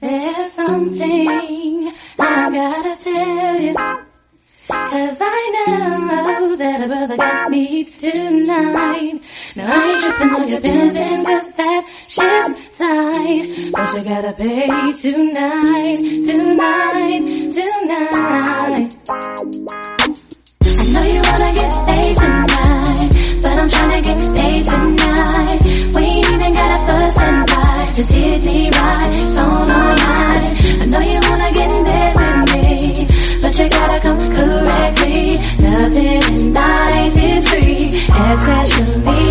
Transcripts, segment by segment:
There's something I gotta tell you. Cause I know that a brother got needs tonight. Now I ain't tripping on your pimpin' cause that shit's tight. But you gotta pay tonight, tonight, tonight. I know you wanna get paid tonight, but I'm tryna get paid tonight. We ain't even gotta fuss and fight, just hit me 1993, especially.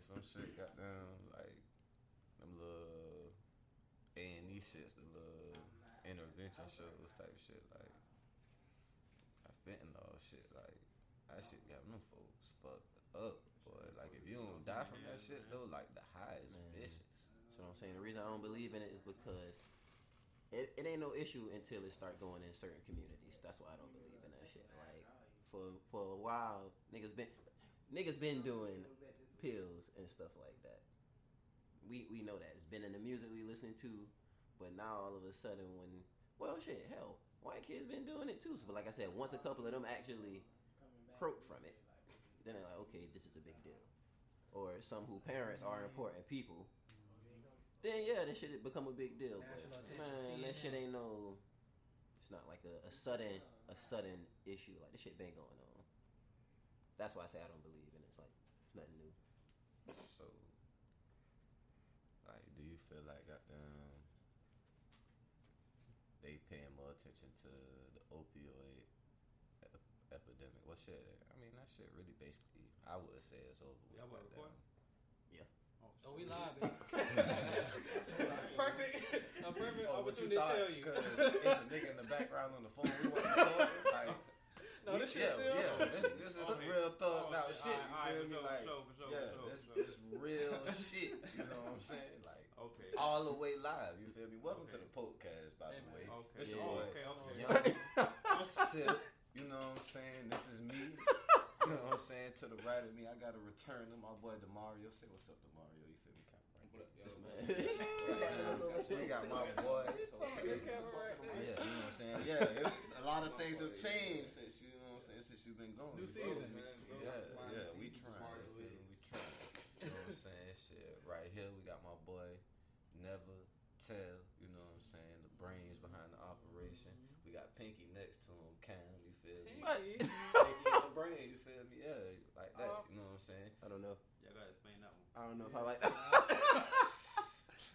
Some shit goddamn like them little A and E shits, the little intervention shows type shit like I fentanyl shit like that shit got them folks fucked up. Boy, like if you don't die from that shit though, like the high is Man. vicious. So what I'm saying the reason I don't believe in it is because it, it ain't no issue until it start going in certain communities. That's why I don't believe in that shit. Like for for a while, niggas been niggas been doing pills and stuff like that. We we know that it's been in the music we listen to, but now all of a sudden when well shit hell white kids been doing it too. So but like I said, once a couple of them actually croak from it, then they're like okay this is a big deal. Or some who parents are important people then yeah, that shit become a big deal. But man, that shit ain't no. It's not like a, a sudden a sudden issue. Like this shit been going on. That's why I say I don't believe and. It's like it's nothing new. So like do you feel like goddamn they paying more attention to the opioid ep- epidemic? What shit? I mean that shit really basically I would say it's over with. Y'all what, goddamn. recording? Oh, oh we live. baby. perfect. A perfect Oh, what opportunity to thought, tell you. 'cause it's a nigga in the background on the phone. We wasn't talking. Like, No, this shit yeah, still. yeah. This, this is Okay. real oh, thug Oh, out shit. shit. Alright, You feel me? for Like, sure, sure, yeah, for this for sure. this real shit. You know what I'm saying? Like, Okay. all the way live. You feel me? Welcome to the podcast, by the way. Okay. This Yeah. your Oh, boy, okay, okay. Young Sip. You know what I'm saying? This is me. You know what I'm saying? To the right of me, I got to return to my boy Demario. Say what's up, Demario. You feel me? Kind This of man. we got my boy. Yeah, you know what I'm saying? Yeah, it, a lot of things have changed since you know what I'm saying since you've been gone. New season. me? Yeah, yeah, we trying. you feel me? We trying. You know what I'm saying? Shit, right here we got my boy. Never tell. You know what I'm saying? The brains behind the operation. Mm-hmm. We got Pinky next to him. Cam, you feel me? Pinky? Pinky the brain. You feel me? Yeah, like that. Uh, you know what I'm saying? I don't know. Y'all gotta explain that one. I don't know if I like.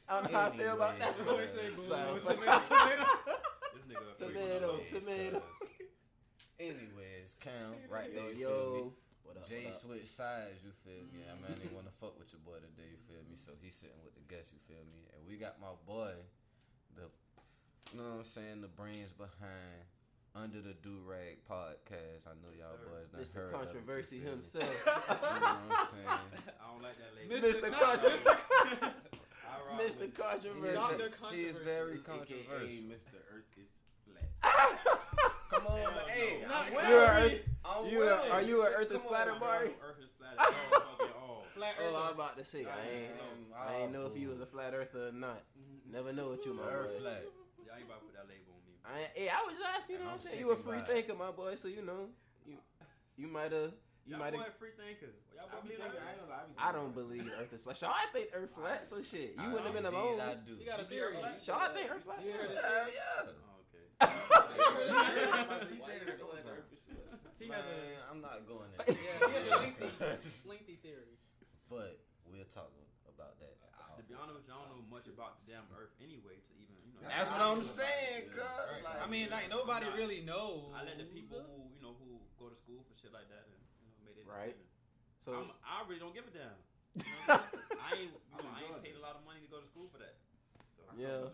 I don't know how I feel about that. Anyway, Always say boo. Tomato, tomato. This nigga. Tomato, tomato. Cuz- Anyways, Cam, right there. yo. feel? What up? Jay what up? switch sides, you feel me? I mean, I didn't mm-hmm. want to fuck with your boy today, you feel me? So he's sitting with the guest, you feel me? And we got my boy, the, you know what I'm saying, the brains behind Under the Durag podcast. I know y'all sir. boys done Mr. heard of it, you Controversy himself. You know what I'm saying? I don't like that lady. Mr. Controversy. Mr. Controversy. Dr. He is very AKA controversial. Mr. Earth is flat. Come on, Hell man. no. Not I'm. You are willing. Earth- I'm You are, willing. are you an Earth is Come flatter, on, Barry? Earth is flat. It's all fucking all. Flat flat Oh, I'm about to say, I ain't, I ain't know if you was a flat earther or not. Mhm. Never know what you, my Earth boy. flat. Y'all ain't about to put that label on me. I, hey, I was just asking. You know I'm what I'm saying? You a free thinker, my boy. So you know, you you might have, you might have. free thinker. Y'all I be believe thinking. I ain't gonna lie, I don't thinking- believe Earth is flat. Shaw, I think Earth flat. So shit, you I- wouldn't have been indeed alone. I do. You got a theory. think Shaw, I think Earth flat. You heard this Hell yeah. Oh, okay. He said it a couple times. He has a- Man, I'm not going there. Yeah, he has a lengthy, lengthy theory. but we'll talk about that. To be honest with you, I don't know much about the damn Earth anyway to even, you know. That's what I'm saying, cuz. Like, I mean, like nobody really knows. I let the people who, you know, who go to school for shit like that and, you know, made it. Right. So So I'm, I really don't give a damn. You know I'm saying? I ain't, you know, I ain't paid a lot of money to go to school for that. So, Yeah.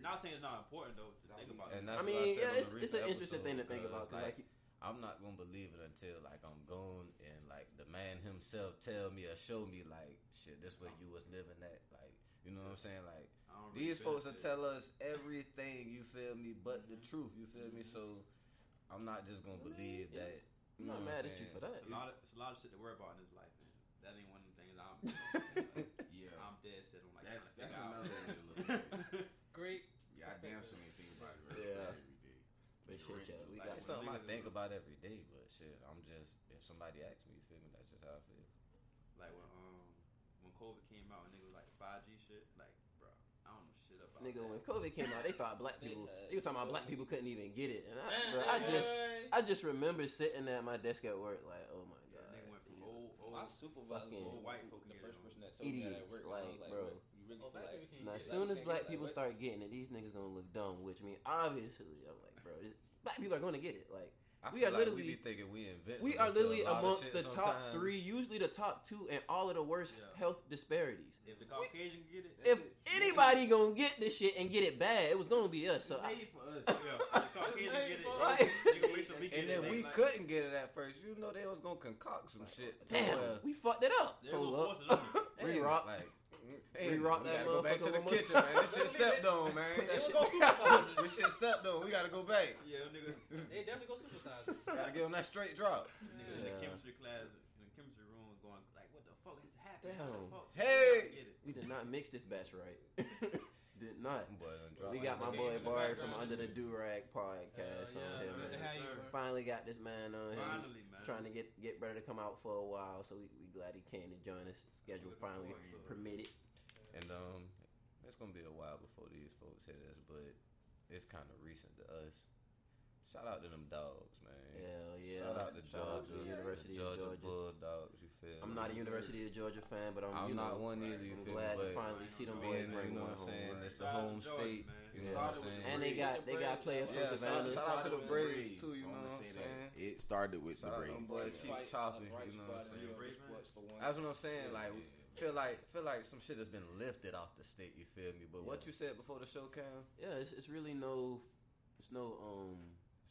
Not saying it's not important though to think about And it. that's I mean, said yeah, it's, the it's an recent interesting thing to think about. cuz, 'cause, like, like, I'm not gonna believe it until like I'm gone and like the man himself tell me or show me like shit. This way you was living that like you know what I'm saying like I don't really these folks will tell us everything you feel me but the truth you feel me so I'm not just gonna believe yeah. that. I'm not mad at you for that. It's a lot of it's a lot of shit to worry about in this life. Man. That ain't one of the things I'm. Yeah. I'm dead set on like That's that's another out. way to look at it. Great. Yeah, I damn sure ain't think about it right Yeah. every day. But shit, yeah, we Like, got something I think about every day, but shit, I'm just if somebody asks me, you feel me? That's just how I feel. like when um when COVID came out and niggas like 5G shit, like bro, I don't know shit about Nigga, when COVID came out, they thought black people. had They was talking about black people couldn't even get it, and I, bro, I just. I just remember sitting at my desk at work, like, oh my Yeah, god, went from old old. My supervisor, Fucking was white folk the first person that told me that at idiots, work. like, like, bro. you really Oh, like? Now, as soon as Black black people people start getting it, these niggas gonna look dumb. Which I mean, obviously, I'm like, bro, this, black people are gonna get it. Like, I We feel are like literally- we be thinking we invented. we are literally amongst the top three, usually the top two, and all of the worst Yeah. health disparities. If the Caucasian get it, If anybody gonna get this shit and get it bad, it was gonna be us. So I, made for us. yeah, the Caucasian get it, for us. nigga wait till we get And it. if we like- couldn't get it at first, you know they was gonna concoct some shit. to damn, where- we fucked it up. They gonna Hold up. it on you. Damn, Re-rock. like, Mm-hmm. Re-rock we that gotta go back to the one more kitchen, man. This shit stepped on, man. Put that They shit- would go supersize it. this shit stepped on. We gotta go back. Yeah, nigga. They definitely go supersize it. Gotta give them that straight drop. Niggas in the chemistry class, in the chemistry room, going like, "What the fuck is happening? Damn. What the fuck? Hey! We did not mix this batch right. did not. Boy, We got my boy in the Bard background. from Under the Durag podcast Hell on yeah, here, man. Man. have you, sir. bro. Finally got this man on here. Finally, man. Trying to get get ready to come out for a while, so we, we glad he came to join us. Schedule finally forward permitted. And um, it's gonna be a while before these folks hit us, but it's kind of recent to us. Shout out to them dogs, man. Hell yeah! Shout out to Shout out Georgia, to the University Georgia, of Georgia. Bulldogs. You feel? I'm not a University of Georgia fan, but I'm, I'm you not know, one either. You I'm feel glad to finally see them being, boys you bring know one what I'm home. saying? It's the home Georgia, state. man. You know what I'm saying? And they got they got players from Yeah, shout out, Savannah. shout out to the Braves too. You So know I'ma what I'm saying? that. It started with the out to them Braves. boys. Keep like chopping, you know what I'm saying? New York sports. That's what I'm saying. Like, feel like feel like some shit has been lifted off the state. You feel me? But what you said before the show, Cam, Yeah, it's, it's really no, it's no um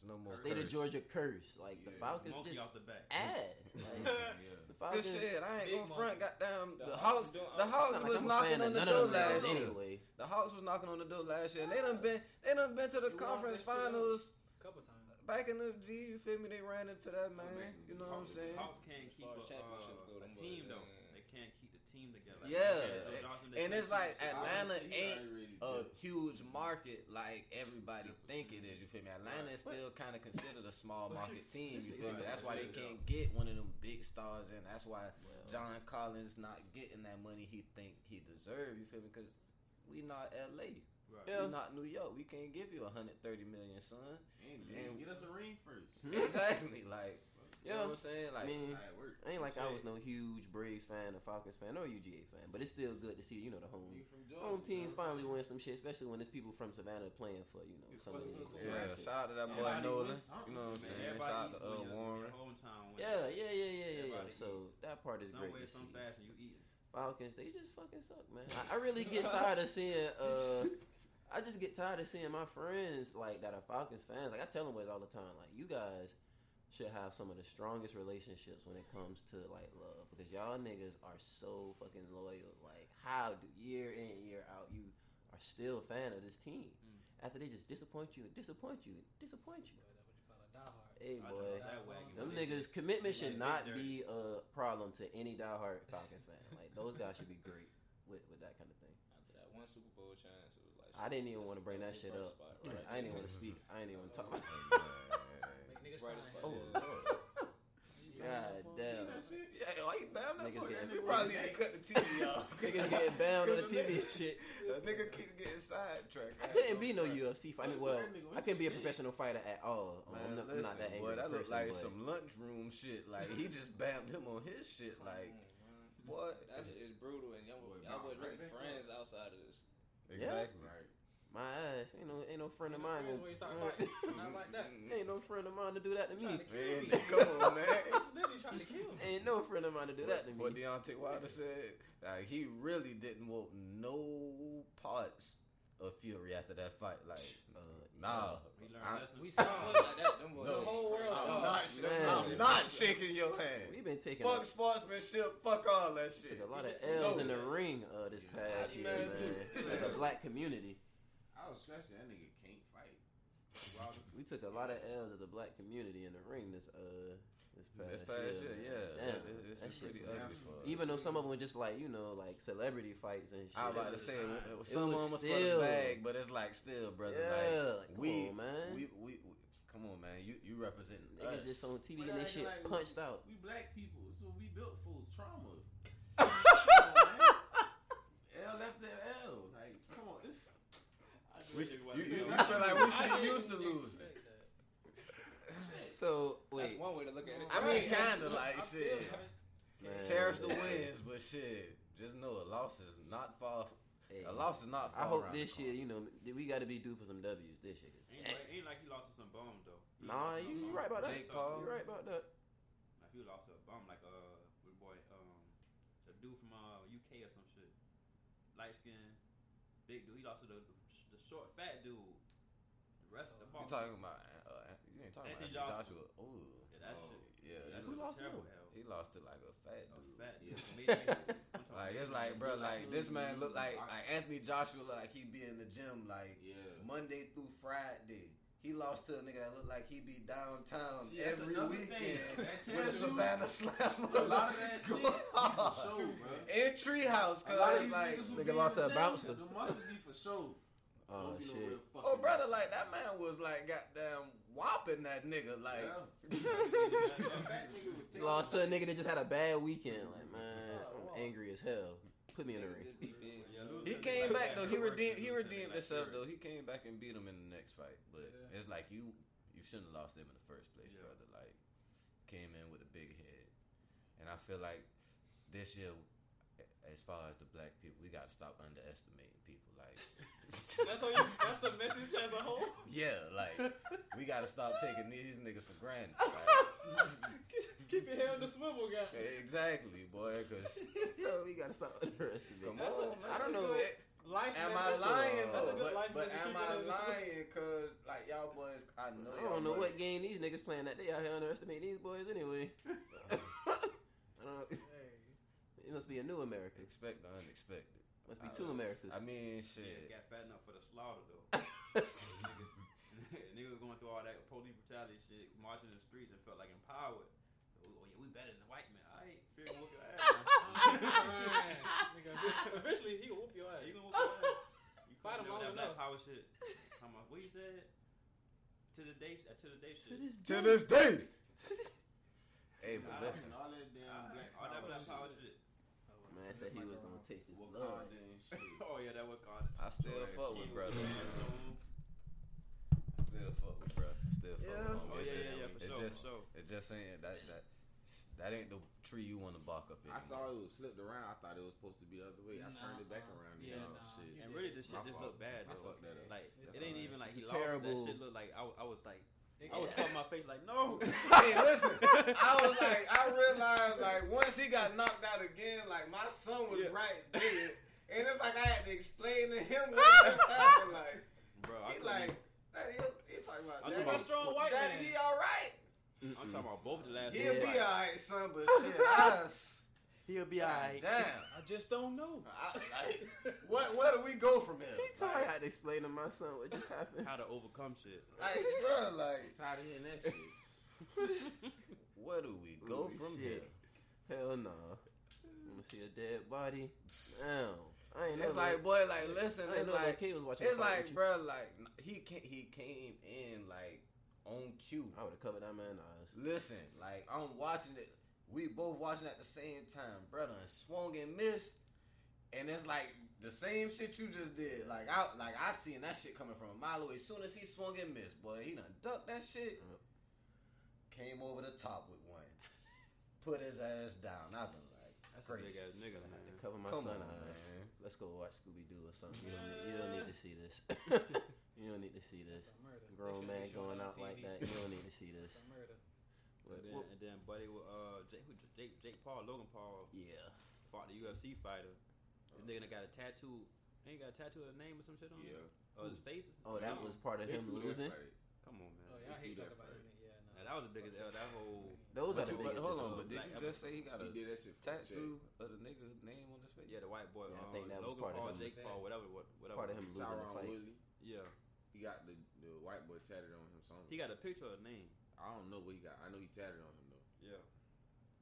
it's no more state of. Georgia curse. Like the Falcons Monkey just off the back. ass. Like, Yeah. the Good Falcons. shit. I ain't gonna front. monkey. Goddamn, The the Hawks Hawks. doing- The Hawks was like knocking on the door last year. anyway. The Hawks was knocking on the door last year. And they done been. They done been to the They conference walked that shit up. finals. couple times. Back in the G, you feel me? They ran into that man. man. You know what I'm saying? Hawks can't keep a, championship uh, a team though. man. They can't keep the team together. Like, Yeah. Joe Johnson, they And it's like Atlanta ain't already a huge market like everybody think it is. You feel me? Atlanta is still kind of considered a small market team. You feel me? That's why they can't get one of them big stars in. That's why John Collins not getting that money he think he deserve. You feel me? Because we not L.A. Right. Yeah. We not New York. We can't give you 130 million, son. And, And- get us a ring first. exactly. Like, you Yeah. know what I'm saying? Like, I mean, work. ain't like I was no huge Braves fan or Falcons fan or UGA fan, but it's still good to see you know the home You Georgia, home teams you know? finally win some shit, especially when there's people from Savannah playing for you know It's some of fucking these. yeah. Shout out to that boy Somebody Nolan. You know what I'm saying? Everybody Shout out to uh, Warren. hometown wins. Yeah, yeah, yeah, yeah, yeah, yeah. Everybody So that part is Some great way, to some see. fashion, you eating. Falcons, they just fucking suck, man. I, I really get tired of seeing. uh I just get tired of seeing my friends like that are Falcons fans. Like I tell them boys all the time, like you guys should have some of the strongest relationships when it comes to like love because y'all niggas are so fucking loyal. Like how do year in year out you are still a fan of this team Mm. after they just disappoint you, disappoint you, disappoint you. That's what you call a diehard. Hey boy, jumped that wagon. them niggas commitment should not be a problem to any diehard Falcons fan. Like those guys should be great with with that kind of thing. After that one Super Bowl chance, it was like I didn't even want to bring that shit up. spot. Right I didn't even want to speak. I didn't even want to talk about. Make niggas Brightest crying. Oh, Yeah. God damn. Yeah, why you bam that Niggas for? getting- We probably need to cut the TV off. Niggas getting bound on the TV and shit. A nigga keep getting sidetracked. I couldn't be no UFC fighter. Well, I couldn't be a professional fighter at all. Man, I'm, not, I'm listen, not that angry. boy, that person, looked like but some lunchroom shit. Like he just bammed him on his shit. Mm, like, what? That's it's brutal, and y'all, Boy, y'all bounce wasn't really friends outside of this. exactly. Right. My ass ain't no ain't no friend of mine. When you start gonna- fighting. Not like that. ain't no friend of mine to do that to me. To kill Man, me. come on, man. Literally trying to kill me. Ain't no friend of mine to do that to me. What. Deontay Wilder said, like he really didn't want no parts of Fury after that fight. Like, Uh, nah, We learned I- lessons. We saw like that. Them boys. No. the whole world I'm saw. not, Man. I'm not shaking your hand. We've been taking Fuck a, sportsmanship. Fuck all that shit. took a lot of L's No. in the ring uh, this past year, Man, man. too. Like a black community. I was stressing that nigga can't fight. We took a lot of L's as a black community in the ring this uh this past, This past year, man. yeah, Damn, it, it's that been shit pretty ugly for us. Even though some of them were just like you know like celebrity fights and shit. I was about to It say was- it was, it some of them was for still- the bag, but it's like still, brother. Yeah, like, like, we, on, man. we, we, we, come on, man. You, you represent Niggas us. just on TV But getting their acting shit like we- punched out. We black people, so we built for trauma. Come on, man. L after L. Like, come on, it's We, Nigga you, you, you feel like we should be used to losing. So That's wait, one way to look at it. I mean, kind of like I shit. man, Cherish the wins, but shit, just know a loss is not far. Hey, A loss is not far. I hope this the year, you know, we got to be due for some W's this year. Ain't, like, ain't like he lost to some bum though. He Nah, lost you, you right about that. Jake Paul. You right about that. Like he lost to a bum, like uh, what boy, um, the dude from uh UK or some shit, light skin, big dude. He lost to the the short fat dude. The rest of the You talking about? Uh, you ain't talking Anthony about Joshua. Anthony Joshua. Ooh, Yeah, that oh, shit. Yeah, that that Who lost was him? He lost to like a fat A dude. fat Yeah. medium. I'm talking Like it's like, bro, like like this man look like like Anthony Joshua look like he be in the gym like Yeah. Monday through Friday. He lost to a nigga that looked like he be downtown See, every weekend thing. That with a tells Savannah Slam. a lot of that shit for show, bro. in Treehouse, A lot of cause these like, niggas who Nigga be lost to a the bouncer. gym, Them must be for show. Oh Don't uh, no shit. oh brother, boxer. like that man was like goddamn whopping that nigga, like. Yeah. That fat nigga was taking Lost to a the- nigga that just had a bad weekend. Like man, I'm angry as hell. Put me in the ring. He came back though. He redeemed. He redeemed himself though. He came back and beat him in the next fight. But Yeah. it's like you, you shouldn't have lost him in the first place, Yeah. brother. Like came in with a big head, and I feel like this year, as far as the black people, we got to stop underestimating people. Like That's how you. That's the message as a whole. yeah, like we got to stop taking these niggas for granted. Like, Keep your head on the swivel, guy. exactly, boy. Because so we gotta stop underestimating. come That's on, a- man. I don't know. a good- Life Am I message. lying That's a though? good But, life but message. am I your head on the swivel. lying? Cause like y'all boys, I know. I y'all don't know boys- what game these niggas playing that they out here underestimating these boys anyway. I don't, Hey. it must be a new America. Expect the unexpected. Must be I two was- Americas. I mean, Yeah, shit. got fat enough for the slaughter though. niggas, niggas going through all that police brutality shit, marching in the streets and felt like empowered. Oh, oh, yeah, we better than the white man. I ain't fear whoop your ass. Nigga, eventually- eventually he will whoop your ass. He gonna whoop your ass. You Fight him fucking long with black enough. power shit. I'm like, what you said? To the day, uh, to the day shit. To this day. hey, but listen. all that damn black all that power black power shit. Shit. Man said he was gonna taste his blood. And shit. Oh yeah, that was called. I still Your fuck with shit. brother. Oh Still fuck with brother. Still fuck Yeah. with homie. yeah, It oh, yeah, just- yeah, for it sure, just, for sure. It just saying that that that ain't the tree you want to bark up in. I saw it was flipped around. I thought it was supposed to be the other way. I turned it back Nah. around. Yeah, Yeah, nah. shit. And really, the shit My just fault. looked bad. I fucked that up. Like it ain't alright. even like It's he a lost. terrible- That shit looked like I, I was like It- I was covering my face like no. hey, listen. I was like, I realized like once he got knocked out again, like my son was Yeah. right there, and it's like I had to explain to him what just happened. Like Bro, I he like, even- Daddy, he, he talking about I'm Daddy, talking about strong white Daddy, man. he all right. I'm talking about both the last. He'll be fights. alright, son, but shit, I, He'll be God alright. damn. I just don't know. I, like, what, where do we go from here? So I had to explain to my son what just happened. How to overcome shit. Like, bro, like, Tired of hearing that shit. Where do we go Holy from shit. here? Hell no. Wanna see a dead body? Damn. I ain't It's never- like, boy, like listen, I it's know that like kid was watching. it's like, with bro, like he can he came in like on cue. I would have covered that man's eyes. Listen, like I'm watching it. We both watching at the same time, brother. And swung and missed, and it's like the same shit you just did. Like I, like I seen that shit coming from a mile away. As soon as he swung and missed, boy, he done ducked that shit. Came over the top with one, put his ass down. I've been like, That's a big ass nigga, I had to cover my Come son on, eyes. man. Let's go watch Scooby Doo or something. You don't, need, you don't need to see this. you don't need to see this. That's a murder. Grown man shouldn't be showing going on out like that. You don't need to see this. That's a murder. What- And then, what- and then buddy with uh Jake, who, Jake Jake Paul, Logan Paul yeah. fought the UFC fighter. This nigga got a tattoo. Ain't got a tattoo of a name or some shit on it? Yeah. Oh, his face. Oh, that was part of They him losing. Come on, man. Oh yeah, I hate talking that about fight. it. Yeah, no. Now, that was the biggest. L. That whole. Those are the you- but biggest. hold on, dis- but did you just say he got He a did that shit for tattoo of the nigga name on his face? Yeah, the white boy. Yeah, I uh, think that was Logan part of Paul, him. Jake Paul, whatever, whatever. part of him losing the fight. Woodley. Yeah, He got the, the white boy tatted on him something. he got a picture of the name. I don't know what he got. I know he tatted on him though. Yeah,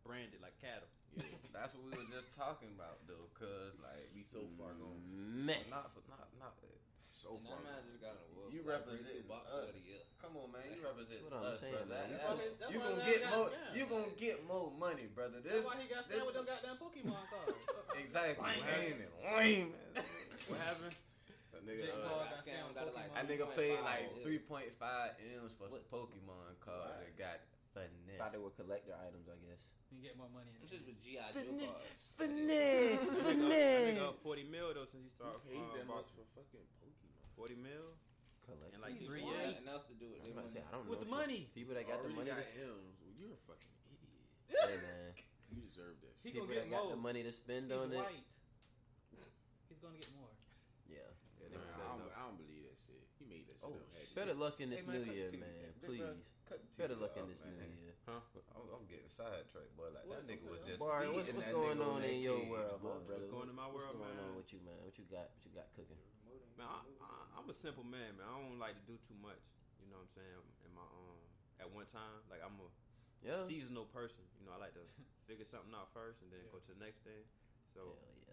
branded like cattle. Yeah, that's what we were just talking about though, cause like We so far gone. Mm-hmm. Man. not for not not uh, So And far. that man gone. just got an award. you represent breakthrough boxer us. of the year. Come on, man, you represent That's what I'm us, saying, brother. man. That- That's that's- you gonna get more. yeah. You gonna get more money, brother. This That's why he got this- stabbed with them goddamn Pokemon cards. Exactly. Lame. Lame lame. What happened? That nigga, Jake uh, Paul got got scammed, scammed got it like- That nigga paid like three point five m's for some Pokemon cards What? and got Thought finesse. they were collector items, I guess. You get more money. Them In shits it. with GI Joe cards. Finesse, That nigga up forty mil though since he he started. pays Uh, that much for fucking Pokemon. Forty mil Collector. in like Easy three for years. Nothing else to do with I was it. about to say, I don't know. With the money. People that got the money. got To, M's. Well, you're a fucking idiot. hey man. You deserve that. He People gonna that get got the money to spend He's on it. He's gonna get more. Yeah. Yeah, Nah, I, don't. I don't believe that shit. He made that shit Oh, up. had better luck in this Hey, man, new year, man. man. Please. bro, Better TV luck in this man. new year. I'm, I'm getting sidetracked, boy. Like What? that nigga was just. Barry, what's, beating what's that going nigga on in your cage, world, boy. brother? What's going on in my world, What's going man? on with you, man? What you got? What you got cooking? Man, I, I, I'm a simple man, man. I don't like to do too much. You know what I'm saying? In my um, at one time, like I'm a Yeah. seasonal person. You know, I like to figure something out first and then go to the next thing. So Hell yeah.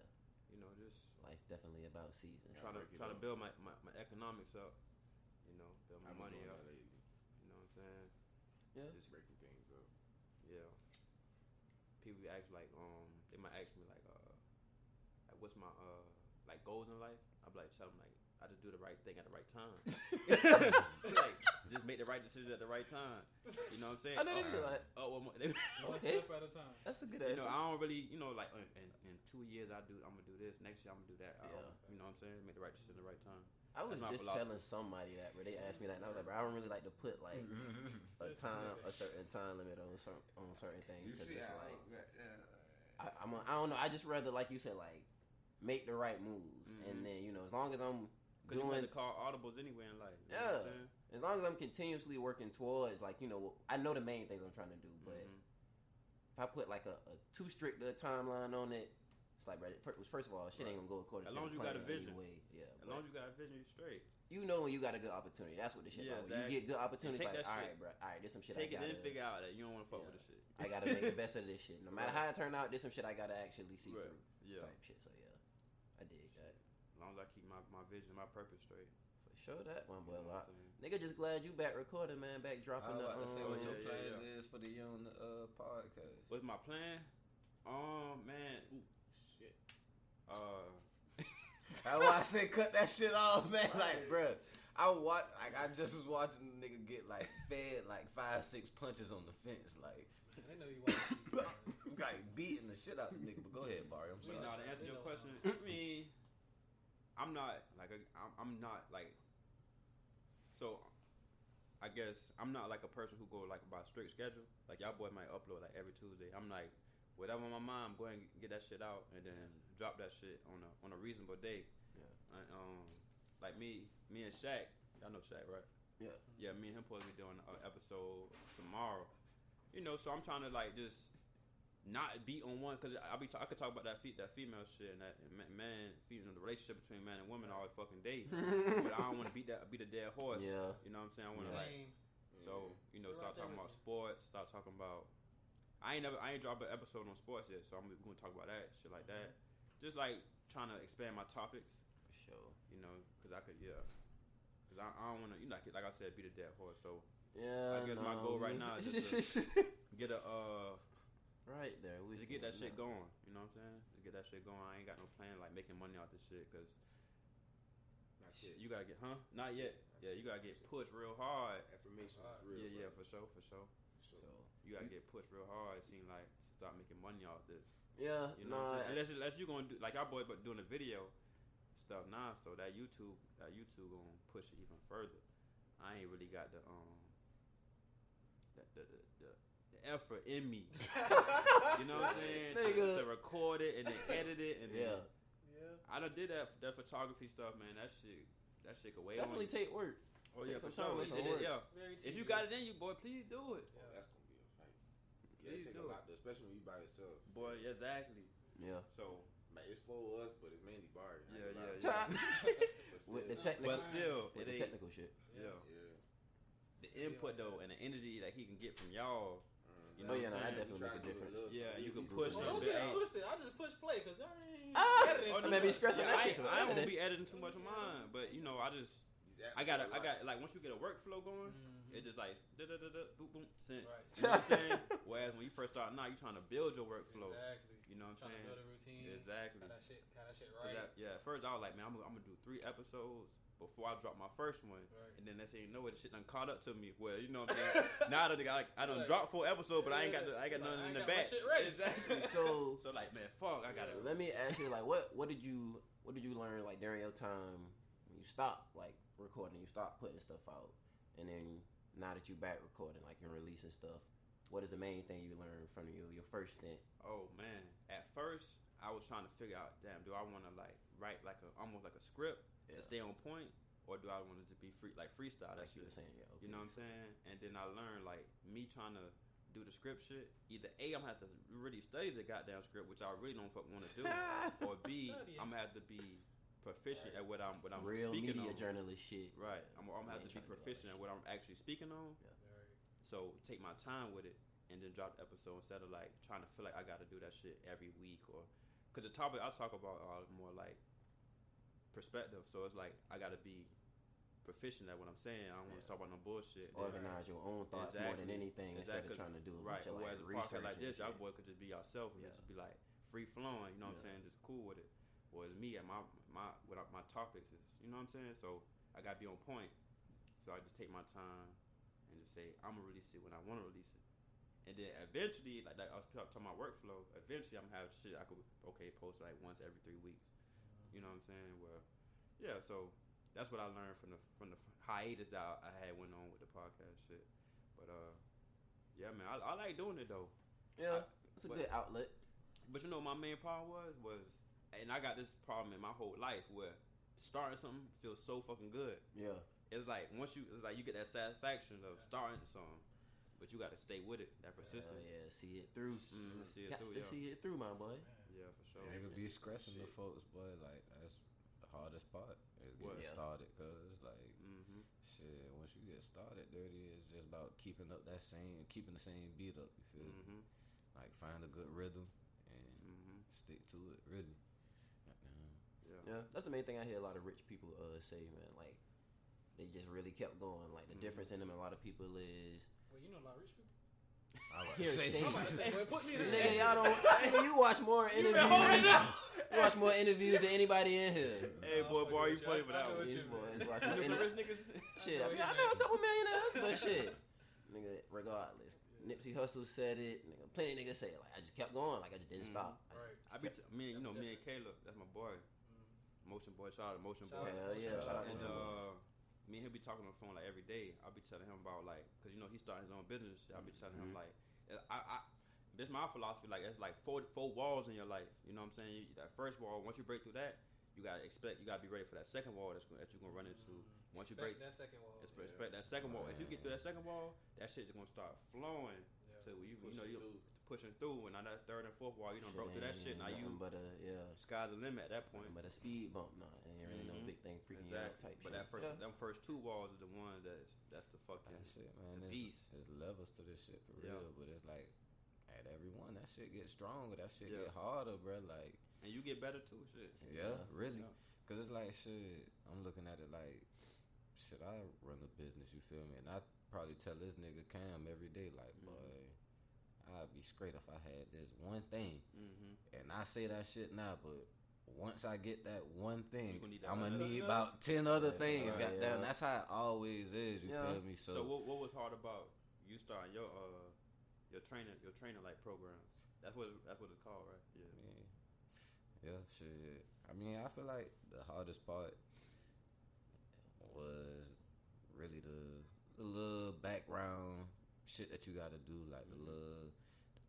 You know, just Life definitely about seasons. Yeah. trying to break it trying to build my, my, my economics up. You know, build my I've money up. lately. You know what I'm saying? Yeah. Just Breaking things up. yeah. People be ask like um they might ask me like uh like what's my uh like goals in life? I'm like tell them like I just do the right thing at the right time. like just make the right decision at the right time. You know what I'm saying? I know they oh, do that. Oh, well, okay. step at a time. That's a good answer. You know, I don't really, you know, like in, in, in two years I do, I'm gonna do this. Next year I'm gonna do that. I don't- Yeah. you know what I'm saying? Make the right decision at the right time. I was just telling somebody that where they asked me that, and I was like, bro, I don't really like to put like a time, a certain time limit on certain on certain things You because see it's how? like. I, I'm a, I don't know. I just rather like you said, like make the right moves, Mhm. and mm-hmm. then you know, as long as I'm Cause you doing, got to call audibles anywhere in life. You know Yeah. What I'm saying? as long as I'm continuously working towards, like you know, I know the main things I'm trying to do, but Mhm. if I put like a, a too strict a timeline on it, it's like, fir- first of all, shit ain't gonna go according As to long as you got a plan vision. Anyway. Yeah, As long as you got a vision, you straight. you know when you got a good opportunity. That's what the shit Yeah, about. Exactly. You get good opportunities, like, all right, shit. bro, all right, this some shit Take I it gotta, then figure out that you don't want to fuck Yeah. with the shit. I gotta make the best of this shit. No matter how it turn out, this some shit I gotta actually see Right. through. Yeah. Type shit. So yeah, I dig that. As long as I keep my, my vision, my purpose straight. For sure, that one, You boy. know what I'm I- saying? Nigga, just glad you back recording, man. Back I dropping was the. about to say what um, your yeah, plans yeah. is for the young uh, podcast. What's my plan? Um, man, Ooh, shit. uh, That's why I said cut that shit off, man. Like, bruh, I watch like I just was watching the nigga get like fed like five, six punches on the fence, like I know you want to like beating the shit out of the nigga. But go ahead, Barry. I'm I sorry. mean, now to answer your question, I mean, I'm not like a, I'm, I'm not like. So, I guess I'm not like a person who go like by a strict schedule. Like y'all boy might upload like every Tuesday. I'm like, whatever my mind, go ahead and get that shit out, and then drop that shit on a on a reasonable day. Yeah. And, um, like me, me and Shaq, y'all know Shaq, right? Yeah. Yeah, me and him supposed to be doing an episode tomorrow. You know, so I'm trying to like just not be on one because I be t- I could talk about that fe- that female shit and that and ma- man, you know, the relationship between man and woman all fucking day. but I don't want to beat that beat a dead horse. Yeah. You know what I'm saying? I want to like. Same. So So you know, We're start right talking about sports. Start talking about. I ain't never. I ain't dropped an episode on sports yet, so I'm gonna talk about that shit like that. Just like trying to expand my topics, For sure. you know, because I could, yeah. Because I, I don't want to, you know, like, like I said, beat a dead horse. So Yeah. I guess my goal right now is just to get a, uh, right there. We to get that shit going. going. You know what I'm saying? To get that shit going. I ain't got no plan like making money off this shit because Not yet. you gotta get, huh? Not yet. Yeah, you gotta get pushed real hard. Affirmation is real. Yeah, yeah, bro. for sure, for sure. So, So You gotta get pushed real hard. It seems like to start making money off this. yeah, You know, no, what I'm saying? unless, unless you gonna do like our boy, but doing a video stuff now, so that YouTube, that YouTube gonna push it even further. I ain't really got the um, the the the, the, the effort in me. you know what I'm saying? To, Nigga. to record it and then edit it and yeah, then Yeah. I done did that that photography stuff, man. That shit, that shit could weigh definitely on you. take work. oh yeah, take for some time, sure. it's It- it- yeah. If you got it in you, boy, please do it. oh, that's gonna be a fight. Yeah, Please it take do a it. lot, though, especially when you by yourself. Boy, exactly. Yeah, So Man, it's for us, but it's mainly Bari. I Yeah, yeah, lie. yeah. But with the technical, but still, with it the ain't. technical shit. Yeah. Yeah. The input though, and the energy that he can get from y'all. You Oh know yeah, no, I'm that definitely make a difference. little Yeah, something. you can push some Well, don't get it twisted. I just push play because I ain't Ah! editing Oh, too be much. stressing Yeah, that I, shit ain't- to I edit won't be editing too much of mine, but you know, I just These apps I got are I like- got like once you get a workflow going, Mhm. it just like da da da da boom boom sent. Right. You know what I'm saying? Whereas when you first start now, you're trying to build your workflow. Exactly. You know what I'm Trying to saying? build a routine. Exactly. How that shit, how that shit right. that- yeah, at first I was like, man, I'm, gonna- I'm gonna do three episodes before I drop my first one, Right. and then that's ain't know what the shit done caught up to me. Well, you know what I'm saying? now that I, like, I done Like- dropped four episodes, but I ain't got the, I ain't got Like, nothing I in ain't the back. shit ready. Exactly. So so like, man, fuck, I gotta. let me ask you, like, what what did you what did you learn like during your time when you stopped like recording, you stopped putting stuff out, and then now that you back recording, like you're releasing stuff, what is the main thing you learned from your your first stint? Oh man, at first I was trying to figure out, damn, do I want to like write like a almost like a script Yeah. to stay on point, or do I want it to be free like freestyle? Like you were saying, yeah. Okay. You know what I'm saying? And then I learned like me trying to do the script shit. Either A, I'm gonna have to really study the goddamn script, which I really don't fuck want to do, or B. I'm gonna have to be proficient at what I'm what I'm Real speaking media on. journalist shit. Right, I'm, I'm gonna have to ain't trying to be proficient at what I'm actually speaking on. Yeah. Right. So take my time with it and then drop the episode instead of like trying to feel like I got to do that shit every week or because the topic I talk about are more like perspective. So it's like I got to be proficient at what I'm saying. I don't want to talk about no bullshit. Organize your own thoughts more than Exactly. anything instead of trying to do a Right. Or like as a research podcast like this, y'all boy could just be yourself and Yeah. just be like free flowing. You know what I'm saying? Just cool with it. Whereas me and my my what I- my topics is, you know what I'm saying? So I gotta be on point. So I just take my time and just say I'm gonna release it when I want to release it. And then eventually, like that, I was talking about my workflow. Eventually, I'm gonna have shit I could okay post like once every three weeks. You know what I'm saying? Well, yeah. So that's what I learned from the from the hiatus that I, I had went on with the podcast shit. But uh, yeah, man, I, I like doing it though. Yeah, it's a but- good outlet. But you know, my main problem was was, and I got this problem in my whole life where starting something feels so fucking good. Yeah, It's like once you, it's like you get that satisfaction of starting something, but you got to stay with it. That Hell persistence. yeah, see it through. Mhm, see it Got through, to yeah. see it through, my boy. Yeah, for sure. Yeah, Nigga be scratching the Shit. folks, boy. Like that's the hardest part is getting Yeah. started. Cause like hmm shit, once you get started, there it is. Just about keeping up that same, keeping the same beat up. You feel? me? hmm Like find a good rhythm and hmm stick to it. Really. Goddamn. Yeah. Yeah, that's the main thing I hear a lot of rich people uh, say, man. Like they just really kept going. Like the Mhm. difference in them, and a lot of people is Well, you know a lot of rich people. I was Here, say- I'm about to say, well, put me in nigga, there. y'all don't. nigga, you watch more interviews. You watch more interviews than anybody in here. Hey, Nah, boy, I'm boy, you fucking funny with for that one. These you boys mean. watch You more know inter- the rich niggas. Shit, I, know mean, what I you know a mean. couple millionaires, but shit, nigga, regardless. Nipsey Hussle said it. Nigga, plenty of niggas say it. Like I just kept going. Like I just didn't Mhm. stop. I Right. I be, t- me and you know, me and Caleb, that's my boy. Motion boy, shout out to Motion boy. out Hell to yeah, shout out to and him. uh, me and him be talking on the phone like every day. I'll be telling him about like, cause you know he started his own business. I'll be telling him Mhm. like, I, I, this my philosophy. Like it's like four four walls in your life. You know what I'm saying? You, that first wall, once you break through that, you gotta expect, you gotta be ready for that second wall that's gonna, that you're gonna run into. Once you break, that second wall. expect, expect that second wall. If you get through that second wall, that shit is gonna start flowing Yeah. to you. You know it you through. Pushing through, and now that third and fourth wall, you don't broke through that shit. ain't Now you but a yeah, sky's the limit at that point. nothing but a speed bump. Nah, it ain't really no Mhm. big thing freaking you out type But shit. that first, Yeah. them first two walls is the ones that's that's the fucking That shit, man. the beast. there's levels to this shit for Yeah. real, but it's like at every one, that shit gets stronger. That shit Yeah. get harder, bro. Like, and you get better too. Shit. yeah, Yeah. really. Yeah. Cause it's like shit. I'm looking at it like, should I run a business. You feel me? And I probably tell this nigga Cam every day, like, Mhm. boy, I'd be straight if I had this one thing. Mm-hmm. And I say that shit now, but once I get that one thing, that I'm gonna need about ten other Yeah, things. right, goddamn, yeah. that's how it always is. You Yeah. feel me? So, what, what was hard about you starting your uh your training your trainer like program? That's what that's what it's called, right? Yeah. Yeah, yeah, shit. I mean, I feel like the hardest part was really the the little background shit that you got to do, like the mm-hmm. little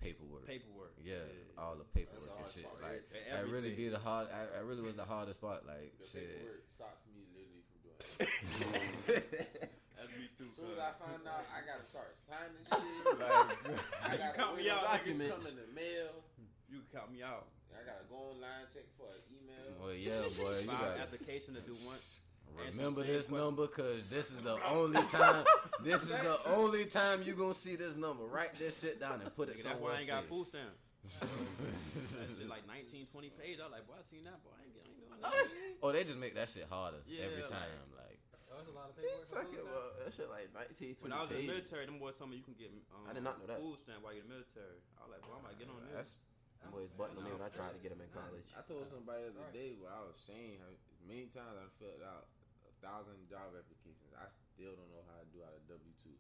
paperwork. Paperwork. yeah, all the paperwork That's and shit. hardest Like part. And that really be the hard. I, I really was the hardest part. Like The shit. paperwork stops me literally from doing it. That's me too. As soon as. I find out, I gotta start signing shit. like, I You gotta count wait me out, documents nigga. come in the mail. You can count me out. I gotta go online check for an email. Well, yeah, boy, you File got application to do one. Remember this same number because this is the only time. This is the only time you gonna see this number. Write this shit down and put it Nigga, that's somewhere why I ain't got safe. food stamps. that shit like 19, 20 pages. I was like, boy, I seen that, boy. I ain't, I ain't doing that. Oh, they just make that shit harder Yeah, every time. Like, Oh, that's a lot of paperwork. Talking about that shit like 19, 20 When I was in the military, them boys told me you can get um, I did not know that. food stamp while you're in the military. I was like, boy, I might get on this. that's Them boys buttoned me when I tried to get them in college. I told somebody the other day where I was ashamed how many times I filled out a thousand job applications. I still don't know how to do out a W two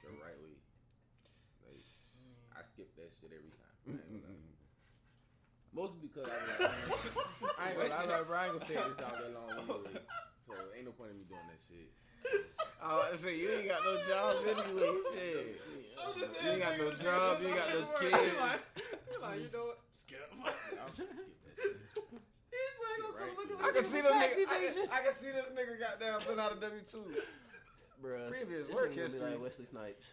the right way. Like I skip that shit every time. I ain't gonna lie. Mostly because I, was like, I ain't gonna lie, I'm like, bro, I ain't gonna stay at this job that long anyway. So ain't no point in me doing that shit. Oh, I was to say you ain't got no job anyway. Shit, you ain't got no job. You ain't got no kids. You're like, you know what? Skip. I'll skip that shit. Right. I can see this nigga. I can, I can see this nigga got down fill out a W two. Bruh, Previous work nigga be history. like Wesley Snipes.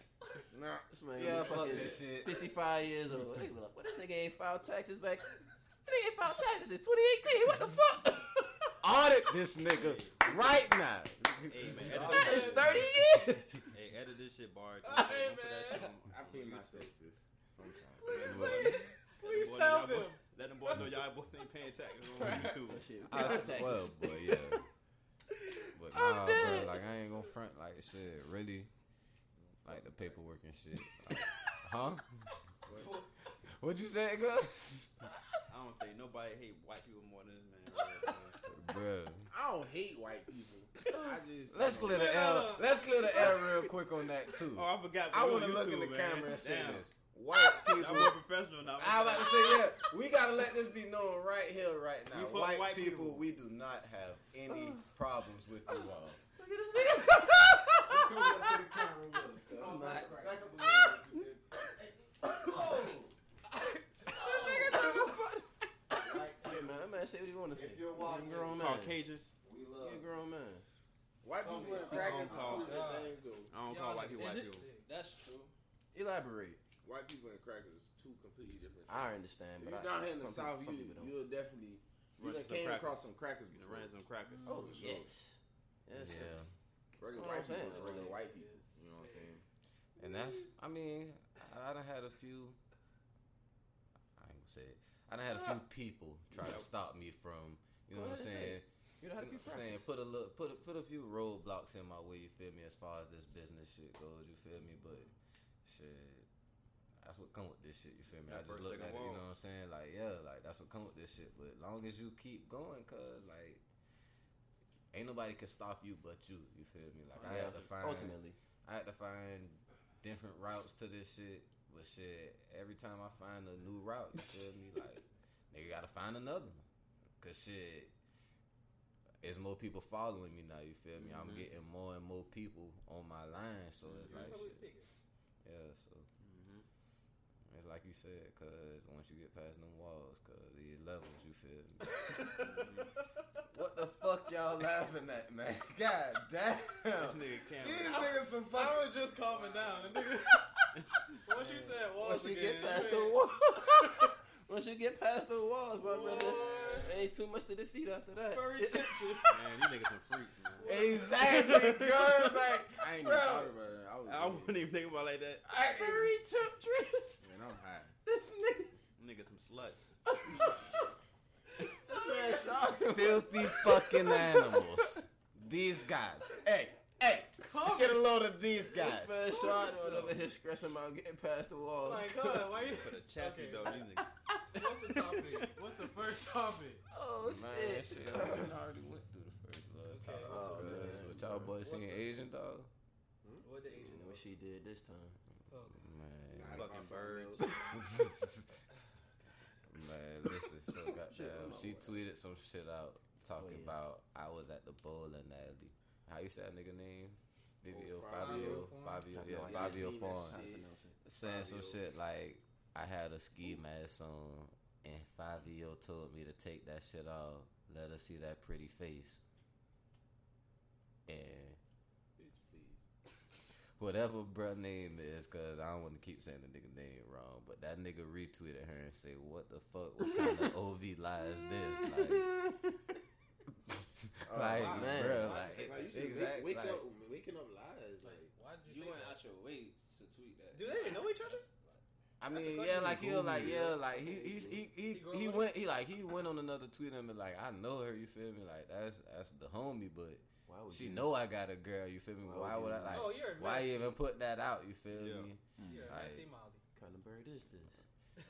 Nah, This man yeah, gonna be fuck this shit. 55 years old. They be like, well, this nigga ain't filed taxes back. This nigga ain't filed taxes since 2018. What the fuck? Audit this nigga right now. Hey, man, edit it's this, 30 years. hey, edit this shit, Bart. Hey, Don't put that shit on- I pay my YouTube. taxes. Please Boy, tell them. Boy- Let them boys know y'all boys ain't paying taxes on YouTube. That shit, I taxes. swear, boy, yeah. But nah, bro, like I ain't gonna front like shit. Really, like the paperwork and shit. Like, huh? What'd you say, girl? I don't think nobody hate white people more than this man. Right here, Bruh. I don't hate white people. I just Let's clear the air. Let's clear the air real quick on that too. Oh, I forgot. I want to look in the man. camera and say Damn. this. White Y'all people. more professional now. I was about to say, yeah, we gotta let this be known right here, right now. White, white people, people. we do not have any problems with you all. Look at this nigga. I'm not. Oh. Hey, man, that man say what he want to say. If you're He a watching, grown man. Caucasians. we He love a grown man. white people crackers are don't two different things though. I don't call white people white people. That's true. Elaborate. White people and crackers is two completely different. things. I understand, If but you're I, down here in the south, people, you people you'll definitely you Run done some came crackers. across some crackers You know, ran some crackers. Oh sure. yes, yes. Yeah, Regular Know white people, is regular white people. You know what I'm saying? and that's. I mean, I, I done had a few. I ain't gonna say it. I done had a few ah. people try to stop me from. You know what I'm ahead and say saying? You know how to You know what I'm saying? Put a little, put a, put a few roadblocks in my way. You feel me? As far as this business shit goes, you feel me? But shit, that's what come with this shit. You feel me? That I just look at second it. You know what I'm saying? Like yeah, like that's what come with this shit. But long as you keep going, cause like. Ain't nobody can stop you but you. You feel me? Like I Yeah, had to find ultimately. I had to find different routes to this shit. But shit, every time I find a new route, you feel me? Like, nigga gotta find another one. Cause shit, there's more people following me now, you feel me? I'm Mhm. getting more and more people on my line, so it's like shit. Yeah, so Like you said, cause once you get past them walls, cause these levels, you feel me? what the fuck y'all laughing at, man? God damn. This nigga These camera. niggas some I fucking was just calming down. The nigga, once Once you said walls Once you again, get past man. the wall, once you get past the walls, my brother, ain't too much to defeat after that. Furry It- temptress. Man, these niggas some freaks, man. Exactly, cuz like I ain't even Bro. thought about it. I was I wouldn't even think about it like that. I, Furry temptress. Man, I'm high. This nigga. Niggas some sluts. Man, Sean. filthy fucking animals. These guys. Hey, hey, get a load of these guys. This man Sean was over here stressing about getting past the wall. Like, God, why you? For the chassis, Okay. though, these niggas. What's the topic? What's the first topic? oh Man, shit. shit, we already went through the first little Okay. topic. Oh, man. man. What y'all boys singing Asian dog? Hmm? What the Asian? What she did this time. Oh, Man, Fucking birds. man, listen, so goddamn. She tweeted some shit out oh, talking Oh, yeah. about I was at the bowling alley. How you say that nigga name? Vivio, Oh, Fabio, Fabio Fabio, yeah, know, I Fabio Fawn. How to shit. pronounce it. saying some shit like I had a ski mask on and Fabio told me to take that shit off. Let her see that pretty face. And whatever bruh name is, cause I don't want to keep saying the nigga name wrong, but that nigga retweeted her and say, "What the fuck? What kind of OV lie is this?" Like, Oh, like, wow. man. bruh, Like, like, you just exactly, wake, wake like, up, waking up lies. Like, why did You you, went say out your way to tweet that. that? Do they even know each other? I mean, yeah, like he'll like, yeah, like he he he he, He he went he like he went on another tweet and be like, I know her, you feel me? Like that's that's the homie, but Why would she you? know I got a girl, you feel me? Why Why would would I like? oh, you're a Why mess. even put that out? You feel Yeah. me? Hmm. You're a Like- messy Molly. What kind of bird is this?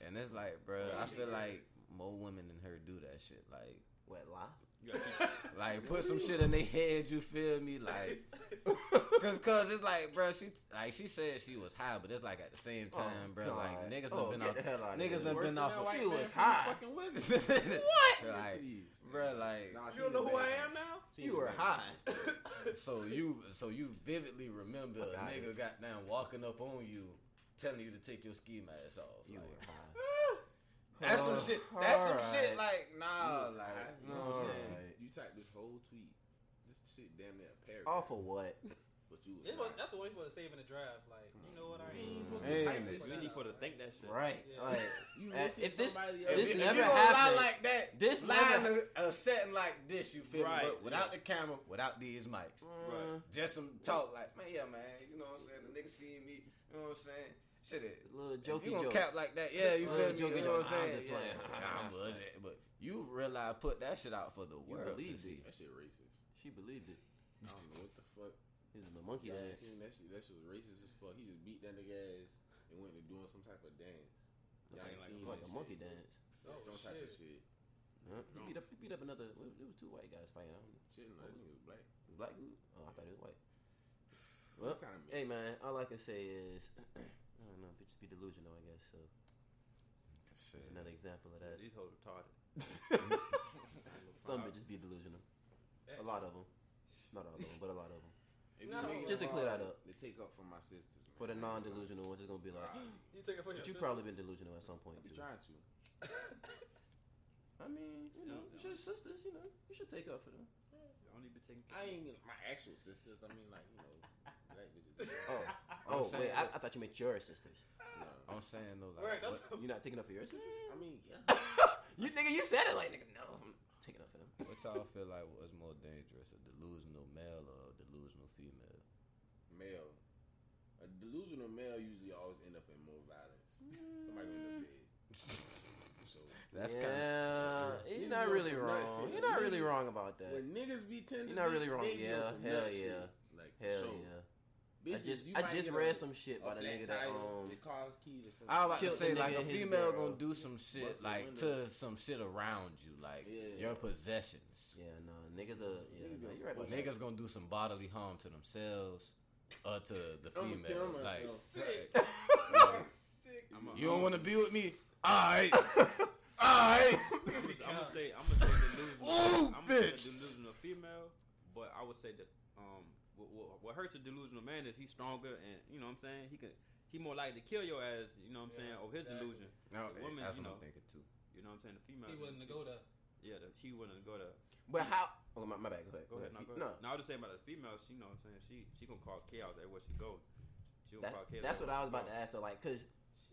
And it's like, bro, I feel like more women than her do that shit. Like, What lie? You gotta keep, like put some shit in their head. You feel me? Like, cause, cause it's like, bro, she like she said she was high, but it's like at the same Oh, time, bro, like niggas Oh, done been off. the Niggas here. done been off. that of- white She was high. Fucking Wizard. what? Like, bro, like. Nah, You don't know was who I am now? She You were high. So you, so you vividly remember a outta nigga got down walking up on you, telling you to take your ski mask off. You like, were high. That's some shit. That's some shit. Like nah, like you know what I'm saying. Alright. You typed this whole tweet. This shit damn near a paragraph. Off of what? But you was it was, that's the one you supposed to save in the drafts. Like, you know what I You ain't mean? supposed to Hey, type man. this you need out. to think that shit. Right. Yeah. Like, You Uh, if to this- somebody if else. this If never you gonna lie happened- like that, this lie never- in a, a setting like this, you feel Right. me? But without the camera, without these mics, Uh, just some talk like, man, yeah, man, you know what I'm saying? The nigga seeing me, you know what I'm saying? Shit, it. little If jokey you gonna joke. cap like that, yeah, you feel me? jokey You know what joke. I'm I'm saying? just playing. Yeah, I'm bullshit. But you realize put that shit out for the You world to believed see. it. That shit racist. She believed it. I don't know what the fuck. He was a monkey Yeah, I that shit. That shit was racist as fuck. He just beat that nigga ass and went to doing some type of dance. Y'all ain't Like- seen Like that a shit. monkey dance. Oh, some type of oh, shit. shit. Huh? He beat up. He beat up another. It was two white guys fighting. I don't know. Shit, no, that nigga was black. Black dude? Oh, I thought he was white. Well, Kinda hey man, all I can say is, I don't know, bitches be delusional, I guess. So Shit. another example of that. These hoes retarded. Some bitches be delusional. A lot of them, not all of them, but a lot of them. No. you take it Just to clear that up. They take up for my sisters. Man. For the non-delusional ones, it's gonna be like, You take it for but your you sister? probably been delusional at some point I be too. trying to. I mean, you know, Yeah, it's your sisters. You know, you should take up for them. I don't need to. I ain't my actual sisters. I mean, like you know, black bitches. Oh, oh, saying wait, I, I thought you meant your sisters. No. I'm saying though, Right, like, that's what, You're not taking up for your sisters? I mean, yeah. you nigga, you said it like nigga. No, I'm taking up for them. what y'all feel like was more dangerous, a delusional male or a delusional female? Male. A delusional male usually always end up in more violence. Somebody go in the bed. So That's yeah, kind of you're Niggas not on really some nut wrong. shit. You're not really Niggas- wrong about that. when niggas be tending, You're not really wrong. They be Yeah, hell yeah. Like for Hell sure. yeah. I just, I just read a- some shit by the flat nigga that tire, um. the car's key to some I was about to say like a female girl. gonna do some shit Bust like to some shit around you, like Yeah. your possessions. Yeah, no, niggas are. Yeah, Niggas no, you're right. on About. Niggas gonna do some bodily harm to themselves or to the I'ma female. Like myself. Sick. Like, I'm a- you don't want to be with me. Alright, alright. I'm gonna say I'm gonna say delusional. Ooh, I'm gonna bitch. say delusional female, but I would say that um what, what, what hurts a delusional man is he's stronger and you know what I'm saying he can he more likely to kill your ass. You know what I'm saying or his exactly. delusion. No, The woman, that's you what know, I'm thinking too. You know what I'm saying the female. He willing to go there. Yeah, the, she willing to go there. But how? Oh my, my bad. Go ahead. Go ahead. No, go No, ahead. No, I was just saying about the female. She you know what I'm saying. She she gonna cause chaos everywhere she goes. She gonna that, cause chaos. that's what I was about to ask. Though, like, cause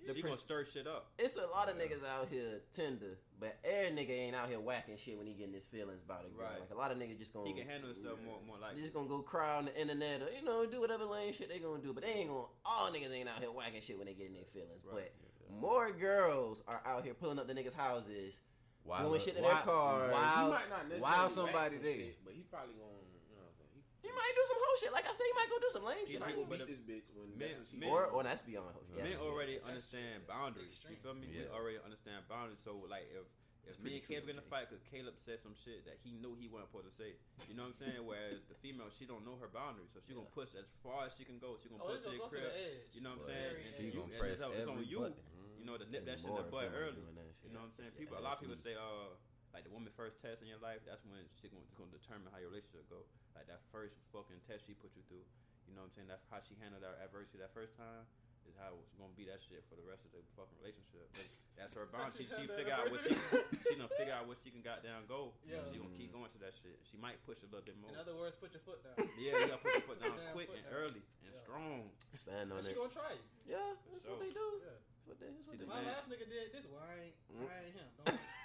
the she gonna stir shit up. It's a lot of niggas out here tender, but every nigga ain't out here whacking shit when he getting his feelings about it. Girl. Right. Like a lot of niggas just gonna He can handle himself more, more like. just gonna go cry on the internet or you know do whatever lame shit they gonna do, but they ain't gonna. All niggas ain't out here whacking shit when they getting their feelings. Right. But more girls are out here pulling up the niggas' houses. Why Doing look- shit in why- their cars. he While, might not while somebody some there. shit, but he probably gonna, you know what I'm saying? He might do some whole shit. Like I said, he might go do some lame shit. he might go beat this bitch when men- that's what men- or or that's beyond. Yes. Men already That's understand just boundaries. You extreme. feel me? We already understand boundaries. So like if if That's me and Caleb true, in a fight because Caleb said some shit that he knew he wasn't supposed to say. You know what I'm saying? Whereas the female, she don't know her boundaries, so she gonna push as far as she can go. She gonna Oh, push it's to gonna your go to the edge. You know what I'm saying? Very And she edge. gonna and press it's, on- it's on you. button. You know to nip that shit in the if butt early. doing that shit. You know what I'm saying? People, a lot of people say, uh, like the woman first test in your life. That's when she's gonna, it's gonna determine how your relationship go. Like that first fucking test she put you through. You know what I'm saying? That's how she handled that adversity that first time. Is how it's gonna be that shit for the rest of the fucking relationship. But that's her bound. She, she she figure out what she she done figure out what she can goddamn go. Yeah. She gonna keep going to that shit. She might push a little bit more. In other words, put your foot down. Yeah, you gotta put your foot down Damn quick foot and down. early and Yeah. strong. Stand on And she it. gonna try you. Yeah, that's what they do. Yeah. That's what they. That's what they My do. last nigga did this. Well, I ain't, Mm. I ain't him.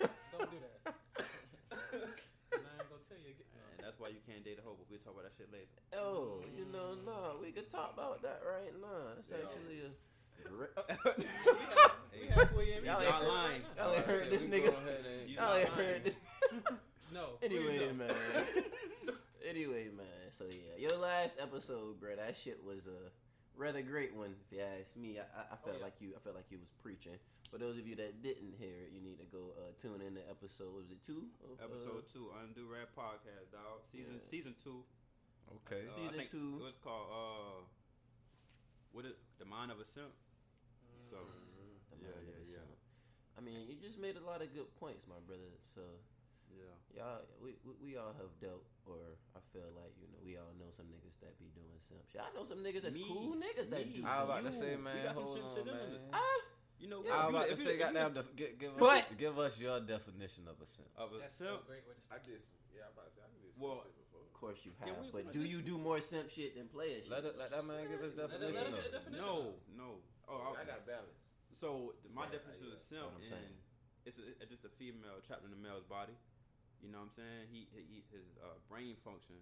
Don't, don't that. and I ain't gonna tell you. Get, And that's why you can't date a hoe. But we'll talk about that shit later. Oh, you know, no, we could talk about that right now. That's Yeah. actually a. We halfway in. Y'all ain't lying. y'all ain't heard this nigga. go ahead and- You Y'all ain't heard this. No. Anyway, don't. man. anyway, man. So yeah, your last episode, bro. That shit was a rather great one, if you ask me. I, I, I felt oh, yeah. like you. I felt like you was preaching. For those of you that didn't hear it, you need to go uh, tune in to episode. Was it two? Of, uh, Episode two, Under Durag Podcast, dog. Season Yeah. season two. Okay. Uh, Season two. It was called uh, what is the mind of a simp? So The yeah, Mind of yeah, a yeah. Simp. I mean, you just made a lot of good points, my brother. So yeah. y'all, we, we we all have dealt, or I feel like you know, we all know some niggas that be doing simp shit. I know some niggas that's Me. cool niggas that Me. do. I was about to You- say, man, hold on, man. us. You know, I was about to say, if you- goddamn, def- give, give, But- us, give us your definition of a simp. of a That's simp. a great way to I did some. Yeah, I'm about to say I did some Well, shit before. of course you have. we- but do you do more simp shit than player shit? Let, it, let that man give his Let- let- let definition of get it. No, no. Oh, I okay. got balance. So my Yeah, definition yeah, of simp what I'm saying. and it's, a, it's just a female trapped in a male's body. You know what I'm saying? He, he his uh, brain function,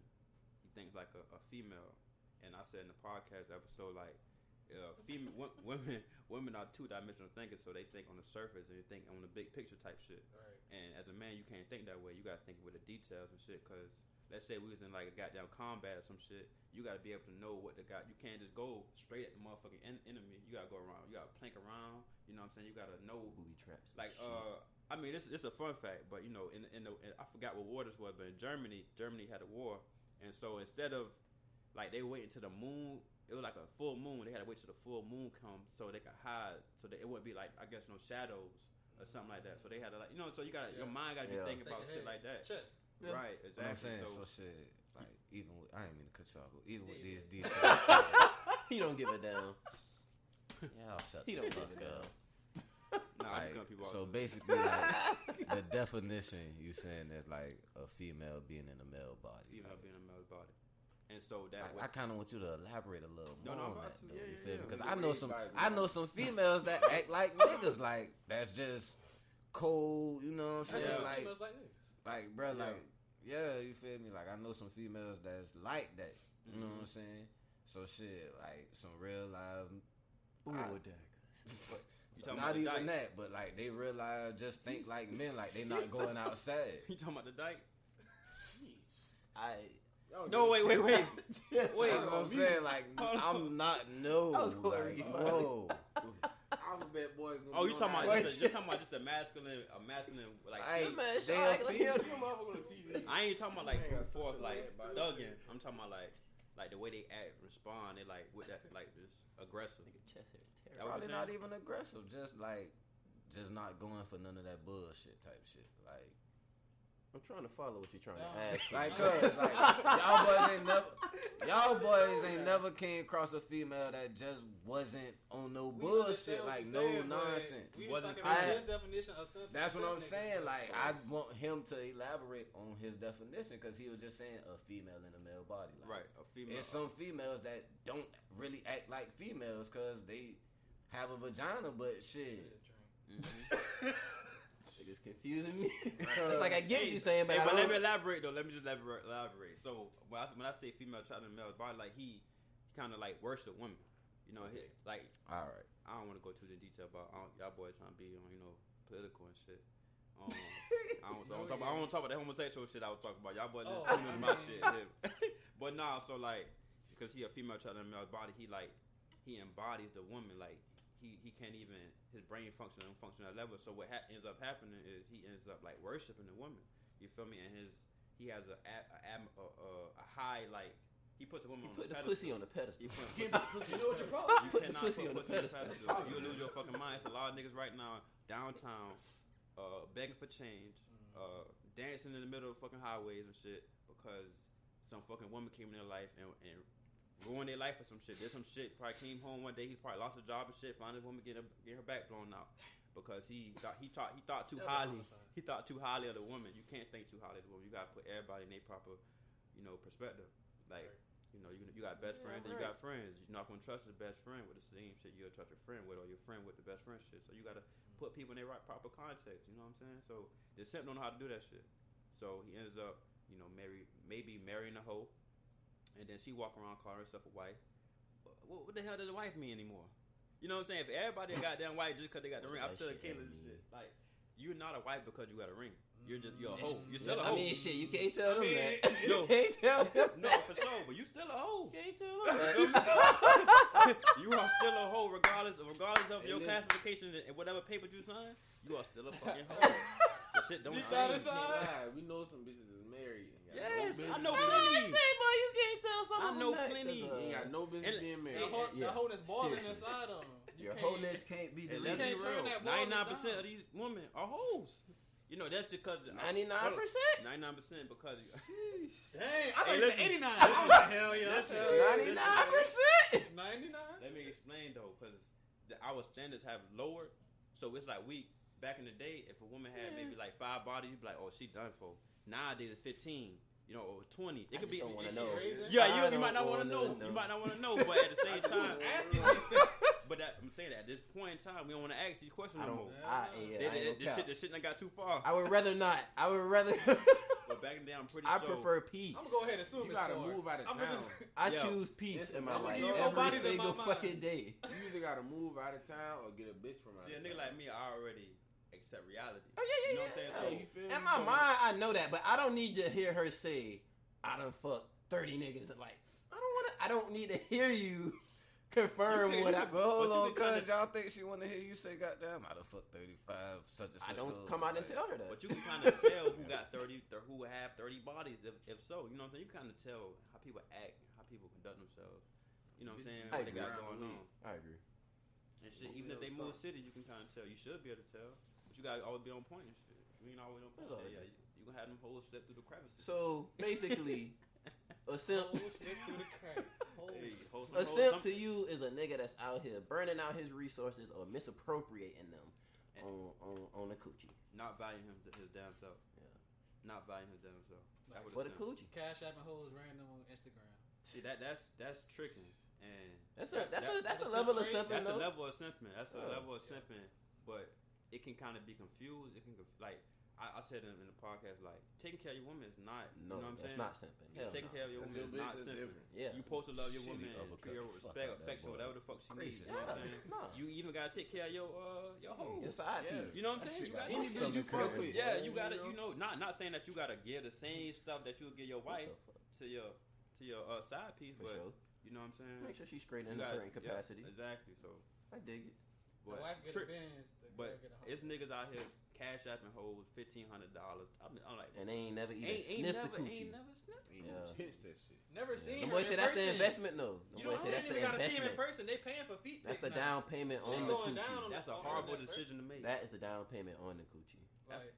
he thinks like a, a female. And I said in the podcast episode, like uh, female wo- women women are two dimensional thinkers, so they think on the surface and they think on the big picture type shit. Right. And as a man, you can't think that way. You gotta think with the details and shit. Cause let's say we was in like a goddamn combat or some shit, you gotta be able to know what the guy. You can't just go straight at the motherfucking en- enemy. You gotta go around. You gotta plank around. You know what I'm saying? You gotta know. booby traps. Like shit. uh, I mean, this it's a fun fact, but you know, in in the in, I forgot what war this was, but in Germany, Germany had a war, and so instead of like they waiting to the moon. It was like a full moon. They had to wait till the full moon come so they could hide, so that it wouldn't be like I guess no shadows or something like that. So they had to like you know. So you got to your mind got to be Yeah. thinking Think about shit like that. Chess. Yeah. Right, You know what I'm exactly. saying? So, So, shit, like, even with, I ain't mean to cut you off, but even with Yeah, these details, he don't give a damn. y'all shut He the don't fuck give a up. nah, Like, people so basically, like, the definition you saying is like a female being in a male body. female like, being a male body, and so that Like, way, I kind of want you to elaborate a little more no, I'm on that, though. Yeah, you yeah, feel me? yeah. Because We I know some, I know some females that act like niggas. Like that's just cold. You know what I'm saying? know Like, like like, bro, Yeah. like, yeah, you feel me? Like, I know some females that's like that. You know Mhm. what I'm saying? So shit, like some real live. Ooh, daggers. you Not even dyke? that, but like they realize, just think like men, like they not going outside. You talking about the dyke? I. Y'all No, get wait, wait, wait. Wait, That's what I'm saying. Like I'm not no. That was cool, like, Ricky whoa. Alphabet boys. gonna Oh, you on talking about just a, you're talking about just a masculine, a masculine like. Hey, That man, they like, like, female- he- You motherfucker on TV. I ain't talking about like Man, brute got force, like thugging. I'm talking about like, like the way they act, respond. They like with that, like this aggressive. Nigga, chest hair is terrible. Probably not even aggressive. Just like, just not going for none of that bullshit type shit. Like, I'm trying to follow what you're trying No. to ask. like, cause like y'all boys ain't never, y'all boys ain't never came across a female that just wasn't on no We bullshit, like no saying, nonsense. We Wasn't was talking about I- his definition of simp. That's what I'm nigga. saying. Like, I want him to elaborate on his definition because he was just saying a female in a male body. Like, Right, a female. And some females that don't really act like females because they have a vagina, but shit. Niggas confusing me. it's like I get what you're saying, but Hey, I but let don't. me elaborate though. Let me just elaborate. elaborate. So when I, when I say female child and male body, like he, he kind of like worship women. You know, he, like All right. I don't want to go too in detail about I don't, y'all boys trying to be on you know political and shit. Um, I don't, I don't talk about I don't talk about that homosexual shit I was talking about. Y'all boys just Oh. tune my shit. yeah. but nah, so like because he a female child and a male body, he like he embodies the woman. Like he he can't even his brain function on function at level. So what ha- ends up happening is he ends up like worshiping the woman. You feel me? And his he has a a, a, a, a, a high like he puts a woman He on put the pedestal. pussy on the pedestal. He put- You know what you call Stop you putting cannot pussy put on the pedestal. pedestal. You'll lose your fucking mind. It's a lot of niggas right now downtown, uh, begging for change, uh, dancing in the middle of fucking highways and shit because some fucking woman came in their life and, and ruined their life for some shit. Did some shit. Probably came home one day. He probably lost a job and shit. Found a woman get her, get her back blown out because he thought he thought he thought too highly. He thought too highly of the woman. You can't think too highly of the woman. You gotta put everybody in their proper, you know, perspective. Like. You know, you, you got best Yeah, friends, and you got friends. You're not gonna trust your best friend with the same shit you'll trust your friend with, or your friend with the best friend shit. So you gotta put people in their right proper context. You know what I'm saying? So the simp don't know how to do that shit. So he ends up, you know, marry maybe marrying a hoe, and then she walk around calling herself a wife. What, what the hell does a wife mean anymore? You know what I'm saying? If everybody got damn wife just because they got the ring, I'm telling shit Kayla this shit. Like, you're not a wife because you got a ring. You're just you're a mm-hmm. hoe. You're still a hoe. I mean, shit, you can't tell them I mean, that. You yo. can't tell them no, that. for sure, but you still a hoe. You can't tell them that. you are still a hoe regardless regardless of Hey, your classification and whatever paper you sign. You are still a fucking hoe. the shit don't You change. found I this ain't lie, We know some bitches is married. And got Yes, no I business know being- plenty. say, boy, you can't tell some I know plenty. There's a- Ain't got no business And- being That married. whole, Yeah. that whole that's boiling Seriously. inside them. You Your can't- wholeness can't be And deleted. can't turn that Ninety-nine percent down. of these women are hoes. You know that's because Ninety-nine percent. Oh, ninety-nine percent because Dang, I thought Hey, you said 89. Listen. I hell yeah. Listen. Ninety-nine percent. 99? Let me explain though, because our standards have lowered. So it's like we back in the day, if a woman had maybe like five bodies, you'd be like, oh, she done for. Nowadays, it's fifteen. You know, or twenty. It I could just be. don't wanna it- know. Yeah, you, you might not want to know. know. You might not want to know, but at the same time, asking these things. but that, I'm saying that at this point in time, we don't want to ask these questions I don't. more. I, They- I they- ain't this shit, cap. this shit done got too far. I would rather not. I would rather. But back in the day, I'm pretty I sure. prefer peace. I'm gonna go ahead and assume You it's gotta four. move out of town. just- I Yo. choose peace in my life you every bodies in single fucking day. You either gotta move out of town or get a bitch from out See, a nigga like me, I already accept reality. Oh yeah, You know what I'm saying? Yeah, So, you feel In my So- mind, I know that, but I don't need to hear her say, "I done fucked thirty niggas." And like, I don't want to. I don't need to hear you confirm You what I. can- But hold But on, cuz y'all think she want to hear you say, goddamn, I done fucked 35, such and such. I don't come out and tell her that. But you can kind of tell who got 30, th- who have 30 bodies, if, if so. You know what I'm saying? You kind of tell how people act, how people conduct themselves. You know what I'm saying? I What they agree. got going on. I agree. And shit, even if they move cities, you can kind of tell. You should be able to tell. But you got to always be on point and shit. You ain't always on point. Yeah, yeah. You, you going to have them hoes slip through the crevices. So basically, a simp, Whole stick through the crack. Whole- Hey, hoes- a simp to you is a nigga that's out here burning out his resources or misappropriating them on on on the coochie. Not valuing him to his damn self. Yeah. Not valuing his damn self. That what For the it's coochie. Cash app and hoes random on Instagram. See, that, that's, that's tricking. And That's a that's that- a that's a that's level of a- simping That's a level of simping. That's a Yeah. level of simping, but it can kind of be confused. It can conf- like I, I said in, in the podcast, like taking care of your woman is not. No, you know what I'm that's saying? not simping. Hell taking no. care of your woman is not bitch, simping. different. Yeah. You supposed to love your Shitty woman and uppercut treat her with respect, affection, whatever the fuck she needs. You know what I'm saying? No. You even gotta take care of your uh your home. Your side Yeah. piece. You know what I'm saying? You got gotta any take care you of- fuck with. Yeah, you gotta. you You know, not not saying that you gotta give the same stuff that you would give your wife to your to your uh, side piece, For but sure. you know what I'm saying? Make sure she's straight in You a certain capacity. exactly. So, I dig it. The but wife get trick- a Benz. The but get a it's niggas out here cash apping hoes fifteen hundred dollars. I'm, I'm like, And they ain't never even ain't, ain't sniffed never, the coochie. ain't never sniffed. Ain't Yeah. no Pitch that shit. Never seen The her boy in said that's the investment though. The You boy don't said that's even the gotta see him in person. They paying for feet. That's the now. down payment Shit on the going down coochie. on That's a on horrible that, decision to make. That is the down payment on the coochie. Like,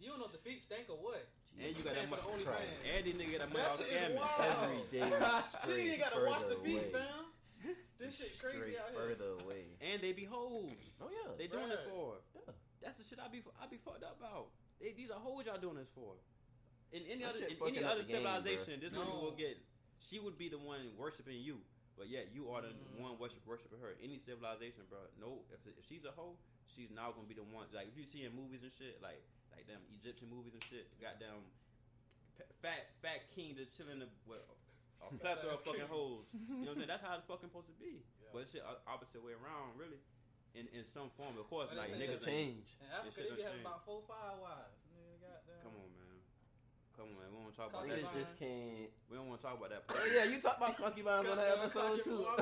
you don't know if the feet stink or what. and you got that Paying for money. the OnlyFans. And these niggas got that money That off shit is scamming. wild. Every day She straight ain't gotta wash the feet, away. fam. This shit crazy Straight out here. further away. And they be hoes. Oh yeah. They doing it for. Yeah. That's the shit I be I be fucked up about. They, these are hoes y'all doing this for. In any That other shit in fucking any up other the game, civilization, this No. woman will get. She would be the one worshiping you, But yeah, you are the mm. one worship worshiping her. Any civilization, bro. No, if, if she's a hoe, she's now gonna be the one. Like if you see in movies and shit, like like them Egyptian movies and shit, goddamn p- fat fat king just chilling the well, a plethora of fucking hoes. You know what I'm saying? That's how it's fucking supposed to be. But shit, o- opposite way around, really. In in some form, of course. But like niggas a ain't- change. In Africa, they be having about four, five wives. Nigga. Come on, man. Come on, man. We don't want to talk about that. Niggas just can't. We don't want to talk about that. Oh yeah, you talk about concubines on that episode too.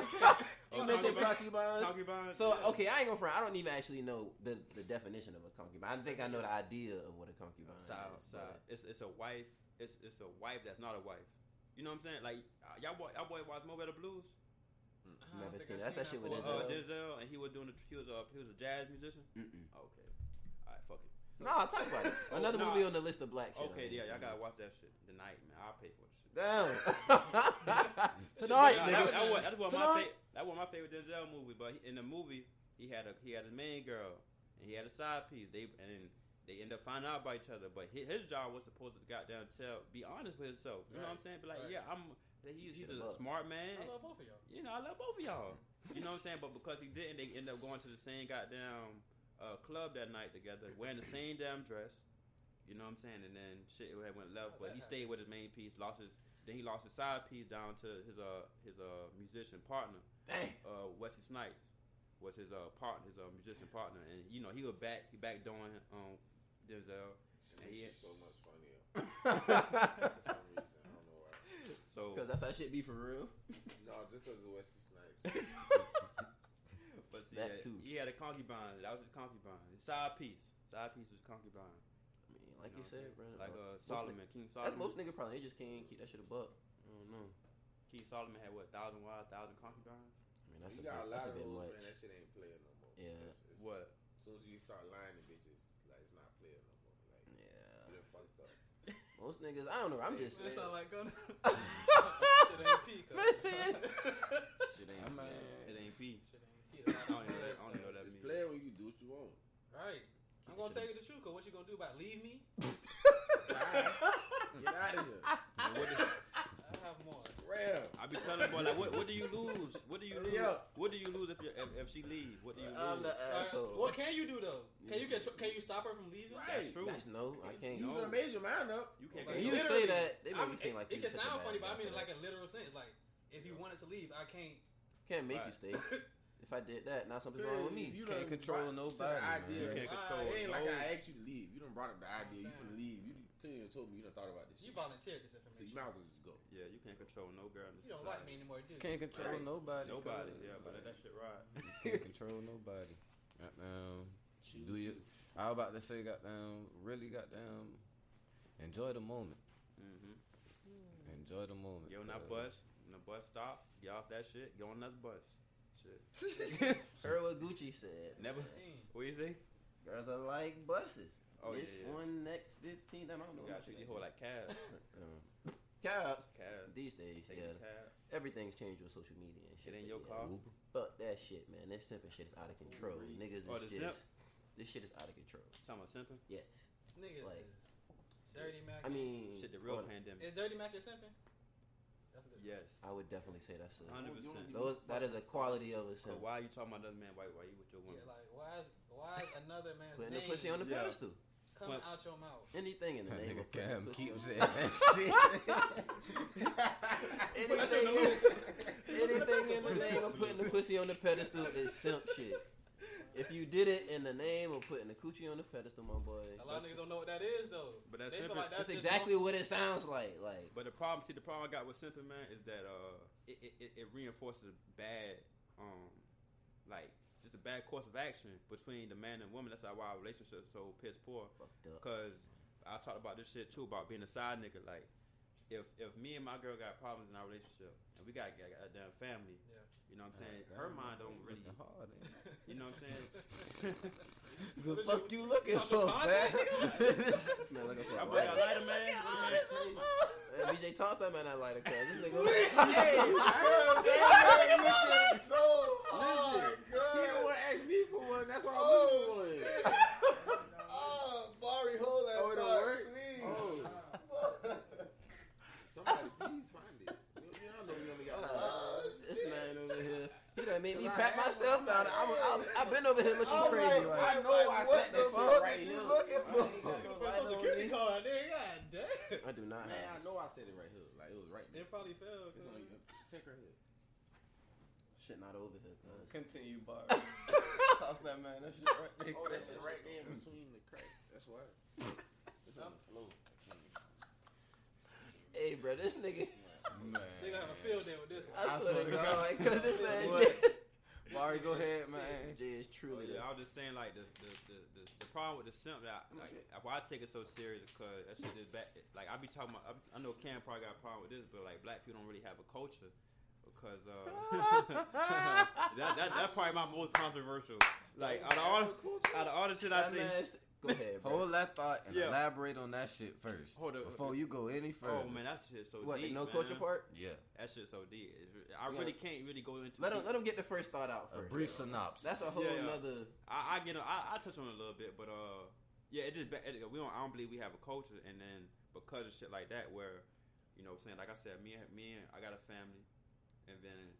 You Oh, mentioned concubine. concubines. Concubines. So yeah. okay, I ain't gonna front. I don't even actually know the, the definition of a concubine. I think I know the idea of what a concubine Side, is. side. It's it's a wife. It's it's a wife that's not a wife. You know what I'm saying? Like uh, y'all boy, y'all boy watch Mo Better Blues. I don't Never seen I've that. That's that shit with for- Uh, Denzel. Denzel, and he was doing the he was a he was a jazz musician. Mm-mm. Okay, all right, fuck it. No, talk about it. Oh, Another nah. movie on the list of black shit. Okay, yeah, y'all gotta watch that shit tonight, man. I'll pay for it. Shit. Damn. Tonight, that, nigga. that, was, that was my Tonight. fa- that was my favorite Denzel movie. But in the movie, he had a he had a main girl and he had a side piece. They and then they end up finding out about each other. But his, his job was supposed to goddamn tell, be honest with himself. You know what I'm saying? Be like, Right. yeah, I'm. that He's, he's a up. smart man. I love both of y'all. You know, I love both of y'all. You know what I'm saying? But because he didn't, they end up going to the same goddamn uh, club that night together, wearing the same damn dress. You know what I'm saying? And then shit went left, but he stayed with his main piece. Lost his, then he lost his side piece down to his uh his uh musician partner, Dang. uh Wesley Snipes, was his uh partner, his uh musician partner, and you know he was back, he back doing um Denzel. And And he- he's so much funnier for some reason. I don't know why. So, Because that's how shit be for real. No, just because of Wesley Snipes. but see, that yeah, too. he had a concubine. That was his concubine. His side piece, side piece was concubine. I mean, like You you said, what bro. Like uh, Solomon, nigg- King That's most niggas probably they just can't keep that shit a buck. I don't know. King Solomon had what thousand wives, thousand concubines. I mean, that's you a got bit, a lot that's of bit those, man. That shit ain't playing no more. Yeah. It's, it's, What? As soon as you start lying to bitches, like it's not playing no more. Like you Yeah. done fucked up. Most niggas, I don't know. I'm just. That sound like gonna. Shit ain't P. cuz. Man, say it. Shit ain't. I'm, uh, It ain't P. Shit ain't P. I don't even know. I don't know that Just means. play when you do what you want. Right. I'm gonna tell you the truth, cause what you gonna do about leave me? Get out of here. And what do- I have more. Ram. I be telling boy like, what, what do you lose? What do you lose? up. What do you lose if, you if if she leave? What do you lose? I'm the asshole. What can you do though? Can you control, can you stop her from leaving? That's true. That's no, I can't. You No. done made your mind up. You can't. When Like, you literally, say that, they I make mean, me seem it- like it you can sound funny, but I mean for in like a literal sense. Like if you wanted to leave, I can't. Can't make you stay. If I did that, now something's wrong with me. You Can't control brought to nobody, the man. idea. You can't control. It ain't no. like I asked you to leave. You done brought up the idea. You can leave. You clearly done told me you done thought about this You shit. volunteered this So you information. might as well just go. Yeah, you can't control no girl. In this You don't like me anymore, do you? Can't control Right. nobody. Nobody. Yeah, but that shit right. You can't control nobody. Goddamn. Do you? I was about to say, goddamn. Really, goddamn. Enjoy the moment. Mm-hmm. Enjoy the moment. Get on that bus. When the bus stop, get off that shit. Get on another bus. Shit. Heard what Gucci said. Never. What you say? Girls are like buses. Oh this yeah. yeah. one next 15. I don't know. You got treat these whole like cabs. Um, cabs. Cabs. These days, Take yeah. a cab. Everything's changed with social media and shit. Get in your yeah, car. Uber. Fuck that shit, man. This simping shit is out of control. Niggas Oh, is the just. This shit is out of control. Talking about simping. Yes. Niggas Like- dirty Mac. I mean, Shit, the real on- pandemic. is dirty Mac your simping? That's a good. Yes. I would definitely say that's a. Hundred percent. Those, that is a quality of a So simp. why are you talking about another man? Why, why you with your woman? Yeah, like why is why is another man's Putting the pussy on the Yeah. pedestal. Coming Put- out your mouth? Anything in the That name nigga of putting Cam the pussy on- saying that shit. anything, anything in the name of putting the pussy on the pedestal is simp shit. If you did it in the name of putting the coochie on the pedestal, my boy, A lot of niggas don't know what that is though. But that's simping- like that's, that's exactly what it sounds like. Like, But the problem, see, the problem I got with simping, man, is that uh, it, it, it, it reinforces bad, um, like just a bad course of action between the man and woman. That's why our relationship is so piss poor. fucked up. Cause I talked about this shit too about being a side nigga. Like, if if me and my girl got problems in our relationship and we got, got, a damn family, Yeah. You know what I'm saying? Her mind don't really, hard. ain't you know what I'm saying? The fuck you looking for, contact, man? Man, looking for Y'all a boy got lighter. lighter, man. Man BJ toss that man that lighter, cuz this nigga. so, oh, He don't want to ask me for one. That's why I'm Oh, looking for it. Oh, Barry, hold that Oh, it don't work? please. Oh. Somebody please find it. You, you don't know we only got Uh, this man man made me Cause pat myself one. down. I'm, I'm, I've been over here looking I'm crazy. like, Like, I know I what said the that fuck shit right you here. looking I for? ain't got no For light social on security it. card, nigga. God damn. I do not Man, I know I said it right here. Like it was right there. It probably fell. It's on you. Check right here. Shit not over here, cuz. Continue, bar. Toss that man. That shit right there. Oh, that shit right there in between the crack. That's why. It's on the floor. Hey, bro, this nigga. Man. They gonna have a field day with this one. I swear to swear to God, God. cause this man What? Jay, go ahead, man. Jay is Oh, truly. yeah, I was just saying like the the, the, the, the problem with the simp that I, like why I take it so serious because that shit is bad. Like I be talking about, I, I know Cam probably got a problem with this, but like black people don't really have a culture because uh, that, that that probably my most controversial. Like out of all out of all the shit I That see, man s- Go ahead, bro. Hold that thought and Yeah. elaborate on that shit first. Hold up. Before you go any further. oh man, that shit so deep. What deep. no man. culture part? Yeah. That shit so deep. I really can't really go into. Let him deep. let him get the first thought out first. A first. brief synopsis. That's a whole Yeah, yeah. nother. I, I get. I, I touch on it a little bit, but uh, yeah, it just it, we don't. I don't believe we have a culture, and then because of shit like that, where you know, what I'm saying like I said, me and me and I got a family, and then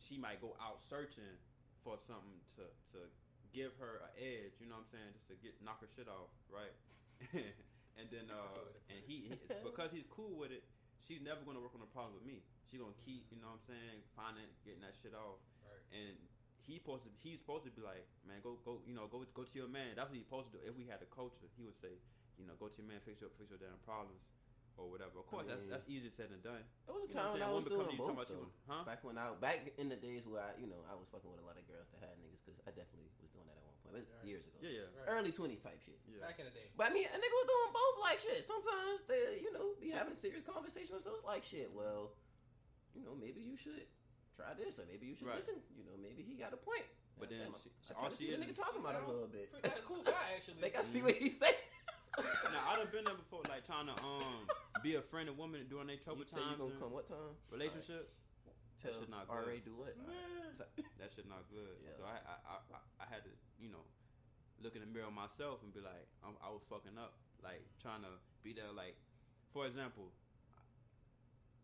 she might go out searching for something to to give her an edge. You know what I'm saying? Just to get knock her shit off, right? and then uh, and he because he's cool with it, she's never gonna work on a problem with me. She's gonna keep, you know what I'm saying, finding getting that shit off Right. and he supposed to he's supposed to be like, man, go go you know go go to your man. That's what he's supposed to do. If we had a culture, he would say, you know, go to your man, fix your fix your damn problems or whatever. Of course, mean- that's that's easier said than done. It was a You know time what when I'm was saying? Woman come doing to you both. talking about though. you- huh? Back when I back in the days where I you know I was fucking with a lot of girls that had niggas because I definitely was doing that at one point. It was Right. years ago. Yeah, yeah, Right. Early twenties type shit. yeah. Back in the day. But I mean, a nigga was doing both like shit. Sometimes they, you know, be having serious conversations. So it's like shit. Well, you know, maybe you should try this, or maybe you should Right. listen. You know, maybe he got a point. But then Damn, she- I, I all to she see what is nigga talking about a little bit. Pretty cool guy, actually. They got to see mm. what he say. Now I done been there before, like trying to um be a friend of women during their trouble You say you times gonna come what time? relationships. Tell shit not RA good. do what? That shit not good. Yeah. So I, I I I- I had to you know look in the mirror myself and be like I'm, I was fucking up, like trying to be there. Like for example,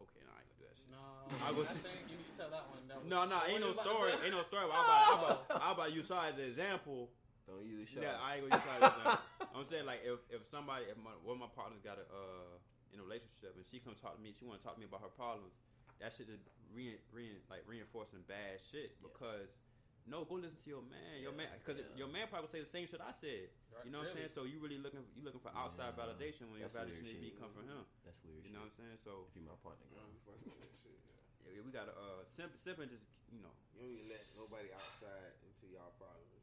okay, no, I ain't gonna do that shit. No, I I, think you need to tell that one. That No, no, ain't no what you about story. Ain't no story. I about, I about, I about to use Shaw as an example. Don't use Shaw. Yeah, I ain't gonna use Shaw as an example. I'm saying like if if somebody, if my, one of my partners got a uh in a relationship and she come talk to me, she want to talk to me about her problems. That shit is re, re like reinforcing bad shit Yeah. because. No, go listen to your man. Your man, because yeah. your man probably say the same shit I said. Right, You know what I'm saying? So you really looking, you looking for outside Yeah. validation when your validation weird need to be come from him. That's weird. You know what I'm saying? So If you my partner, I don't be fucking with that shit. Yeah. yeah, we got to uh, simp, simping just you know, You don't even let nobody outside into y'all problems.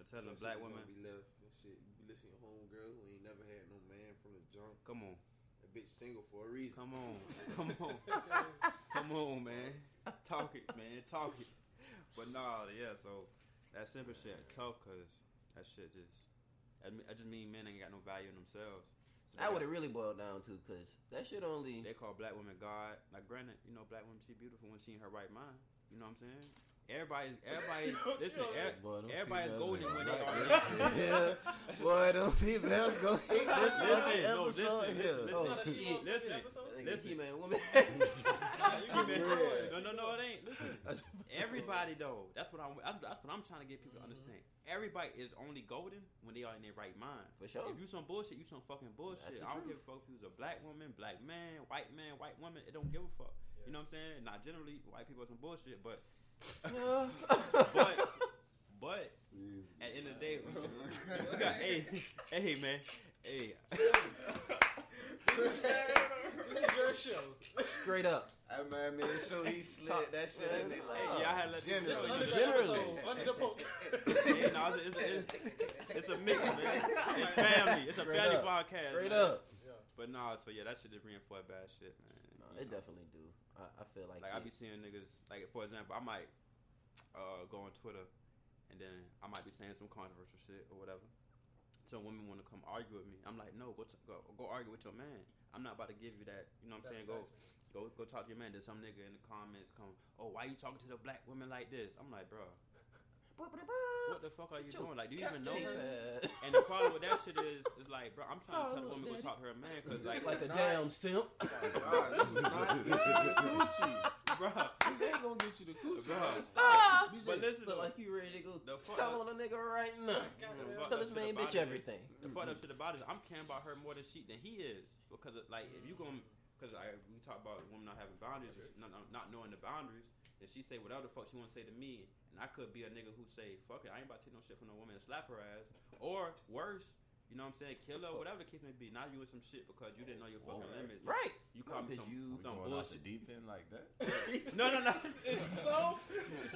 No way. you know, telling a black shit woman, gonna be left and shit. You be listening to your homegirl who ain't never had no man from the jump. come on, A bitch single for a reason. come on, come on. Come on, man. Talk it, man. Talk it. But nah, yeah. So that simple shit tough because that shit just. I just mean men ain't got no value in themselves. So That would got- it really boiled down to, cause that shit only. They call black women God. Like granted, you know, black women she beautiful when she in her right mind. You know what I'm saying? Everybody, everybody, listen. every- Everybody's golden ain't when they like are. this. yeah. Boy, them females go hate this fucking no, episode listen, here. listen, Oh, Not a Listen. Listen. He-Man woman. You can be no, no, no, it ain't. Listen, everybody though. That's what I'm. That's, that's what I'm trying to get people to understand. Everybody is only golden when they are in their right mind. For sure. If you some bullshit, you some fucking bullshit. That's the I don't truth. give a fuck if you was a black woman, black man, white man, white woman. It don't give a fuck. You know what I'm saying? Not generally white people are some bullshit, but but but at the end of the day, we got hey hey man hey. This is your show. Straight up. That man made sure he slid that shit in there Hey, like yeah, I had to let This you the know. Generally. Under the post. Yeah, no, it's, it's, it's, it's a mix, man. It's family. It's a Straight family up. podcast. Straight man. up. But nah, so yeah, that shit just reinforce bad shit, man. No, it know? definitely do. I, I feel like. Like I it- be seeing niggas like for example, I might uh, go on Twitter and then I might be saying some controversial shit or whatever. Some women want to come argue with me. I'm like, no, go t- go go argue with your man. I'm not about to give you that. You know what I'm saying? Go go go talk to your man. Then some nigga in the comments come, oh, why you talking to the black women like this? I'm like, bro, what the fuck are you doing? Like, do you even know her? And the problem with that shit is, is like, bro, I'm trying to tell the woman to go talk to her man because like, like a damn simp. God, this was not Gucci. bro. This ain't gonna get you the coochie. Bro. man. Ah! BJ, But listen, Look though, like you ready to go The fuck tell up- on a nigga right now. the fuck Tell this shit main bitch everything. The fucked up shit about it is I'm caring about her more than she than he is because of, like if you gonna because I we talk about women not having boundaries, not, not not knowing the boundaries. Then she say whatever the fuck she want to say to me, and I could be a nigga who say fuck it, I ain't about to take no shit from no woman and slap her ass, or worse. You know what I'm saying? Killer, whatever the case may be. Now you in some shit because you didn't know your fucking Whoa. limits. Right. You call me Because some, you- We some going off the bullshit. deep end like that? No, no, no. so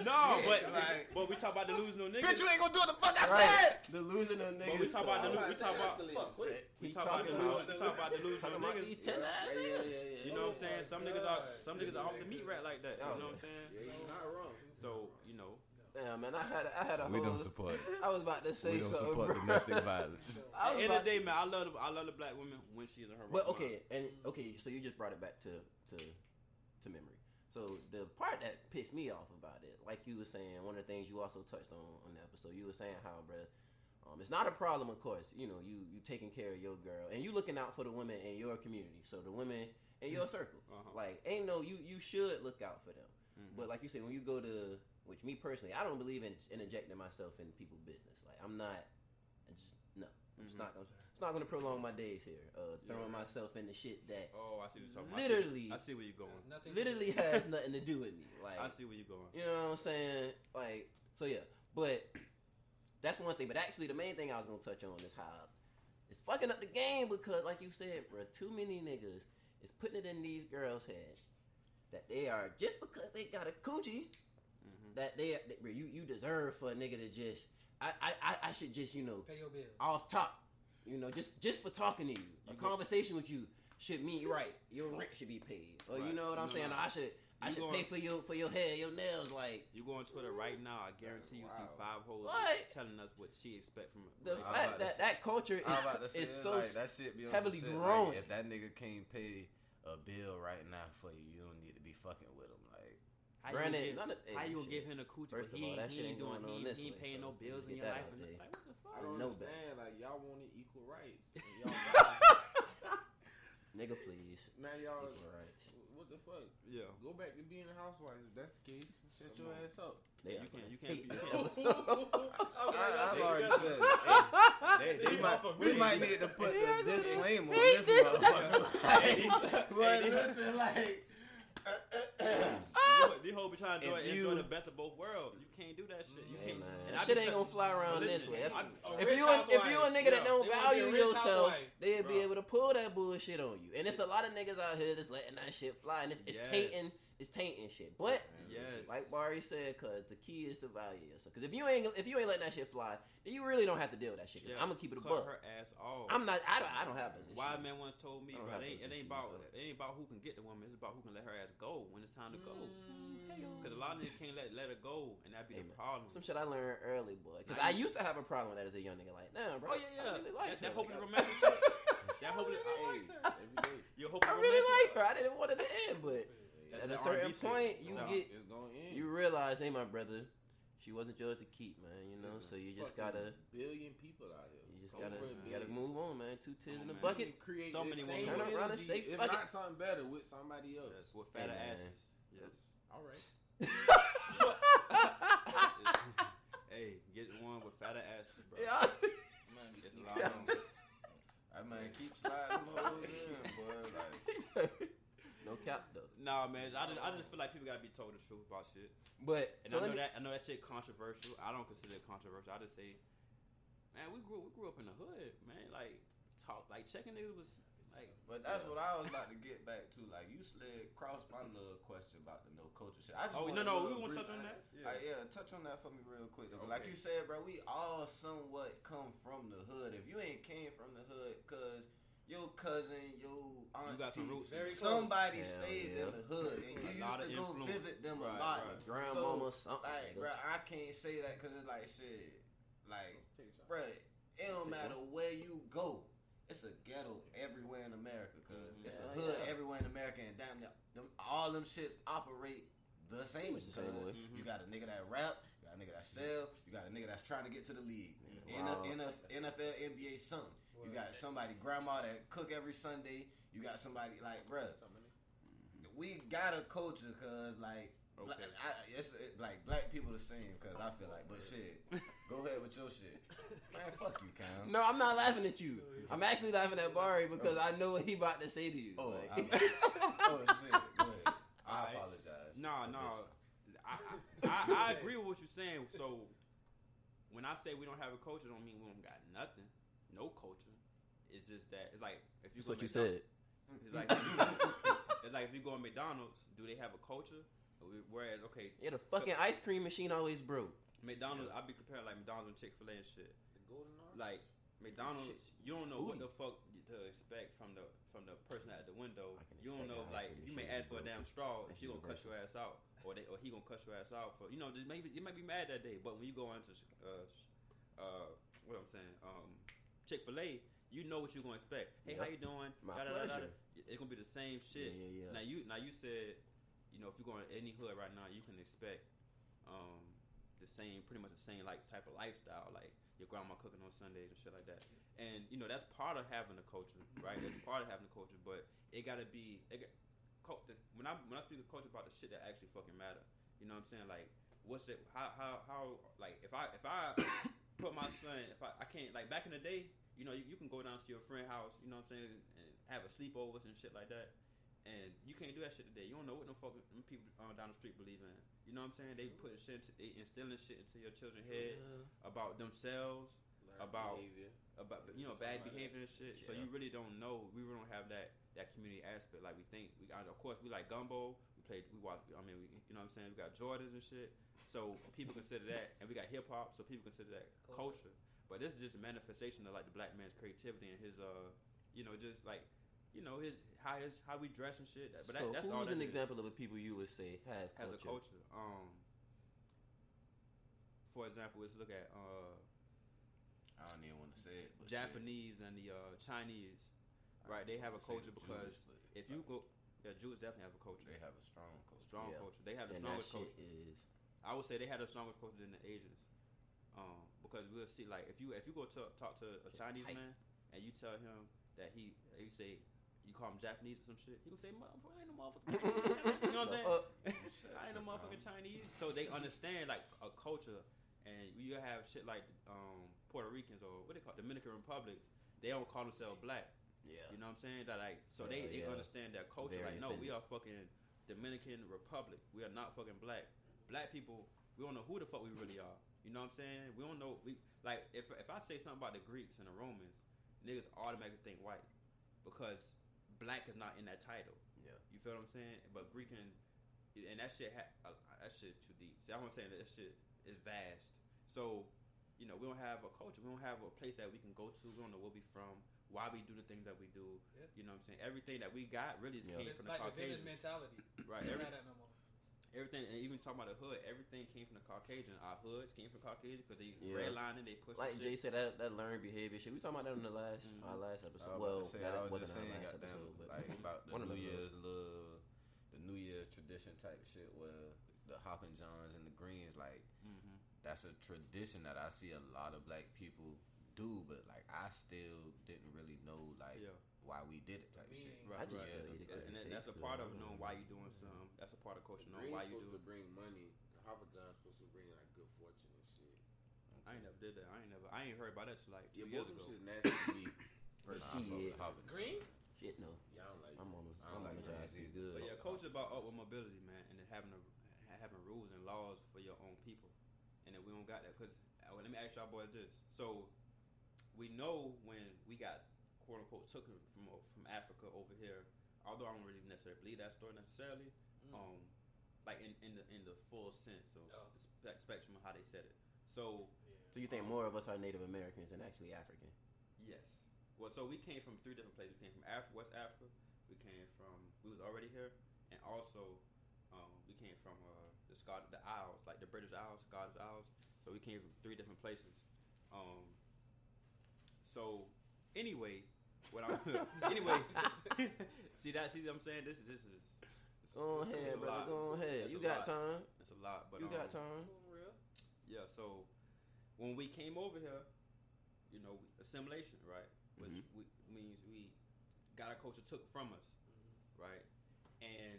no, but like- but we talk about the losing no niggas. Bitch, you ain't gonna do what the fuck I right. said. The losing of niggas. But we talk about the I'm lo- about we talk about escalate. Fuck, quick. we talk about the talking lo- about we talk about the losing no niggas. these ten ass Yeah, yeah, niggas. yeah, yeah. You know what I'm saying? Some niggas are some niggas are off the meat rat like that. You oh, know what I'm saying? Yeah, you're not wrong. So you know, Damn, man, I had I had a We whole. don't support. I was about to say We don't something, support bro. domestic violence. At the end of the day, man, I love the, I love the black woman when she's in her. But right okay, and okay, so you just brought it back to to to memory. So the part that pissed me off about it, like you were saying, one of the things you also touched on on the episode, you were saying how, bruh, um, it's not a problem, of course. You know, you you taking care of your girl and you looking out for the women in your community. So the women in your circle, Uh-huh. like, ain't no you you should look out for them. Mhm. But like you said, when you go to which me personally, I don't believe in injecting myself in people's business. Like I'm not, I just no, I'm just Mhm. not gonna. It's not gonna prolong my days here. Uh, throwing Yeah. myself into shit that Oh, I see what you're talking about. Literally. I see where you're going. Nothing. literally has nothing to do with me. Like I see where you're going. you know what I'm saying? Like so yeah. But that's one thing. But actually, the main thing I was gonna touch on is how it's fucking up the game because, like you said, bro, too many niggas is putting it in these girls' head that they are just because they got a coochie. That they, that, bro, you you deserve for a nigga to just I I I, I should just you know Pay your bill. off top, you know, just just for talking to you, a You conversation with you should mean right. Your rent should be paid, or you know what I'm No, saying. no. I should I should going- pay for your for your hair, your nails, like. You go on Twitter right now. I guarantee you see five holes What? telling us what she expect from a The I fact about that say- that culture I was about to is, is so like that shit be heavily some shit, grown. Like, if that nigga can't pay a bill right now for you, you don't need to be fucking with him. Like How Granted, you none gonna of- give, how you gonna give him a coochie? First but of all, he, that he shit ain't ain't doing. going on He, this he way, paying so no bills in your that life. And like, what the fuck? I don't know understand. Like y'all wanted equal rights. And y'all got, nigga, please. now y'all. Equal rights. What the fuck? Yeah. Go back to being a housewife. If that's the case, shut your on. ass up. They You can't- you can't be- this you can't- I, I've already said. They, We they might, we might need to put the disclaimer on hate this this. motherfucker. but listen, like, Ah! These hoes be trying to enjoy, If enjoy you- the best of both worlds. You can't do that shit. You hey can't. man, and that I shit ain't gonna fly around Listen, this way. That's, I- A if you a, if you a nigga that don't they wanna be a value rich yourself, they'll be able to pull that bullshit on you. And it's a lot of niggas out here that's letting that shit fly, and it's, it's Yes. tainting, it's tainting shit. But Yes. like Barry said, cause the key is to value yourself. Cause if you ain't if you ain't letting that shit fly, then you really don't have to deal with that shit. Cause Yeah, I'm gonna keep it a buck. her ass off. I'm not. I don't. I don't have. Wise issues. man once told me, bro, it ain't, it ain't about so. it ain't about who can get the woman. It's about who can let her ass go when it's time to go. Mm. Because a lot of niggas can't let let her go, and that be Hey, the problem. Some shit I learned early, boy. Cause I you- used to have a problem with that as a young nigga. Like, nah, bro. oh yeah, yeah. I really like that, that her. Like, romantic shit. That hopeless. Hey, I liked her. every day. You hopeless I really like her. I didn't want it to end, but That- at a certain R&B shit. point, you Nah. get It's going in. you realize, hey, my brother, she wasn't yours to keep, man. You know, There's so you just gotta, billion people out here. you just gotta, you gotta move on, man. Two tears Come in the bucket. Create So many same women. Turn around and say, if not something better with somebody else. Yes, with fatter Hey, asses. Yes. All right. hey, get one with fatter asses, bro. Yeah. Man, be It's a sneaky. lot of them. I man, keep sliding them hoes in, boy. Like, no cap though. Nah, man, I just, I just feel like people gotta be told the truth about shit. But And so I know me, that I know that shit controversial. I don't consider it controversial. I just say, man, we grew we grew up in the hood, man. Like talk like checking niggas was like but that's what I was about to get back to. Like, you slid cross my little question about the no culture shit. I just Oh want no a no, we want to brief- touch on that. Yeah. Like, yeah, touch on that for me real quick. Though. Like you said, bro, we all somewhat come from the hood. If you ain't came from the hood, cause your cousin, your auntie, You got some roots. Very close. somebody Hell stayed yeah. in the hood, and you A used lot to go influence. visit them Right, a lot. right. grandmama, So, something. Like, bro, I can't say that because it's like shit. Like, Take a shot. bro, it don't matter where you go. It's a ghetto everywhere in America, cause Mhm. it's a hood yeah. everywhere in America, and damn, near- them, all them shits operate the same. The same cause way. Mhm. You got a nigga that rap, you got a nigga that sell, you got a nigga that's trying to get to the league. In Wow. a, NFL, NBA, something. You got somebody grandma that cook every Sunday. You got somebody like, bruh, we got a culture, cause like. Okay. Black, I, it's it, like black people the same, cause I feel like, but shit, go ahead with your shit, man. Fuck you, Cam. No, I'm not laughing at you. I'm actually laughing at Barry oh. because I know what he about to say to you. Oh, Like- I'm- oh shit. Go ahead. I Alright. apologize. No, no. I, I, I agree with what you're saying. So when I say we don't have a culture, don't mean we don't got nothing. No culture. It's just that it's like if you That's go what you said. It's like it's like if you go to McDonald's, do they have a culture? Whereas okay, Yeah, the fucking ice cream machine always broke. McDonald's, I'd be comparing like McDonald's and Chick Fil A and shit. The golden arches. Like McDonald's, Shit. you don't know what the fuck to expect from the from the person at the window. You don't know like you may ask for a damn straw, That's she gonna cut your ass out, or they or he gonna cut your ass out for you know just maybe you might be mad that day, but when you go into uh uh what I'm saying um Chick Fil A. You know what you're gonna expect. Hey, how you doing? My Da-da-da-da. pleasure. It's gonna be the same shit. Yeah, yeah, yeah. Now you now you said, you know, if you're going to any hood right now, you can expect um, the same, pretty much the same like type of lifestyle, like your grandma cooking on Sundays and shit like that. And you know that's part of having a culture, right? That's part of having a culture, but it gotta be. It got, when I when I speak of culture about the shit that actually fucking matter, you know what I'm saying? Like, what's it? How how how? Like, if I if I put my son, if I I can't like back in the day, you know, you, you can go down to your friend house, you know what I'm saying, and have a sleepovers and shit like that. And you can't do that shit today. You don't know what no fucking them people uh, down the street believe in. You know what I'm saying? They put shit, into, they instilling shit into your children's head about themselves, Learn about behavior. about you know bad behavior and shit. So you really don't know. We really don't have that that community aspect like we think. We got of course we like gumbo. We played. We watch. I mean, we, you know what I'm saying. We got Jordans and shit. So people consider that, and we got hip hop. So people consider that culture. But this is just a manifestation of like the black man's creativity and his uh, you know, just like you know his how his how we dress and shit. But that, so that's who's all that an is example of a people you would say has as culture? a culture. Um, for example, let's look at uh, I don't even want to say it. But Japanese and the uh, Chinese. right, they have a culture because Jewish, If you go, yeah, Jews definitely have a culture. they have a strong culture. strong Yeah. culture. They have the and that strongest shit culture. is I would say they have the strongest culture than the Asians. Um, because we'll see, like if you if you go to talk to a Chinese tight. man and you tell him that he you say you call him Japanese or some shit, he gonna say, I ain't no motherfucker." you know what I'm saying? Uh, I ain't a motherfucking Chinese. So they understand like a culture, and you have shit like um, Puerto Ricans or what they call Dominican Republics. They don't call themselves black. yeah. You know what I'm saying? That like so Yeah, they, they yeah. understand their culture. Very like no, we are fucking Dominican Republic. We are not fucking black. Black people, we don't know who the fuck we really are. You know what I'm saying? We don't know. We like if if I say something about the Greeks and the Romans, niggas automatically think white because black is not in that title. Yeah. You feel what I'm saying? But Greek and and that shit ha- uh, that shit too deep. See, I'm saying that that shit is vast. So you know, we don't have a culture. We don't have a place that we can go to. We don't know where we from, why we do the things that we do. Yeah. You know what I'm saying? Everything that we got really just Yeah. came It's from the like the Caucasian. mentality. Right. We don't Every, no more. Everything, and even talking about the hood, everything came from the Caucasian. Our hoods came from Caucasian because they Yeah. redlining, they push. Like Jay shit. said, that that learned behavior shit. We talking about that in the last Mhm. our last episode. Well, say, that was wasn't just our last goddamn, episode, but like about the one of New them Year's little, the New Year's tradition type shit, where the Hoppin' Johns and the Greens, like Mhm. that's a tradition that I see a lot of black people do, but like I still didn't really know like Yeah. Why we did it type Me- shit. Right, I just right. feel it because and that's a part of knowing why you're doing some. That's a part of culture, knowing why you supposed do. to bring money. Hoppin' John's supposed to bring like good fortune and shit. I ain't never did that. I ain't never. I ain't heard about that till like two Yeah, years both of ago. them shit's naturally weak. Nah, I fuck Shit. Greens? Shit, no. Y'all don't like. I'm on the I don't I'm on like the that either. good. But yeah, culture about upward mobility, man, and having a having rules and laws for your own people, and then we don't got that. Cause uh, let me ask y'all boys this: so we know when we got quote unquote took it from from Africa over here, although I don't really necessarily believe that story necessarily, um, like in, in the in the full sense of Oh. the that spectrum of how they said it. So So you think more of us are Native Americans than actually African? Yes. Well, so we came from three different places. We came from Af- West Africa. We came from we was already here, and also um, we came from uh, the Scot the Isles, like the British Isles, Scottish Isles. So we came from three different places. Um, so anyway, what I'm anyway, see that see what I'm saying? This is this is. Go this is ahead, a brother. lot. Go ahead. That's You got lot. time. That's a lot, but You got um, time. real? yeah, so when we came over here, you know, assimilation, right? Which Mhm. we, means we got our culture took from us, right? And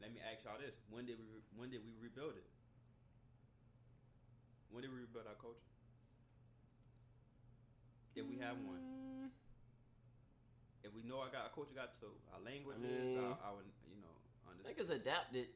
let me ask y'all this: When did we re- when did we rebuild it? When did we rebuild our culture? If we have one, if we know our, got, our culture got to our languages, mean- our, our you know, understand. Niggas adapted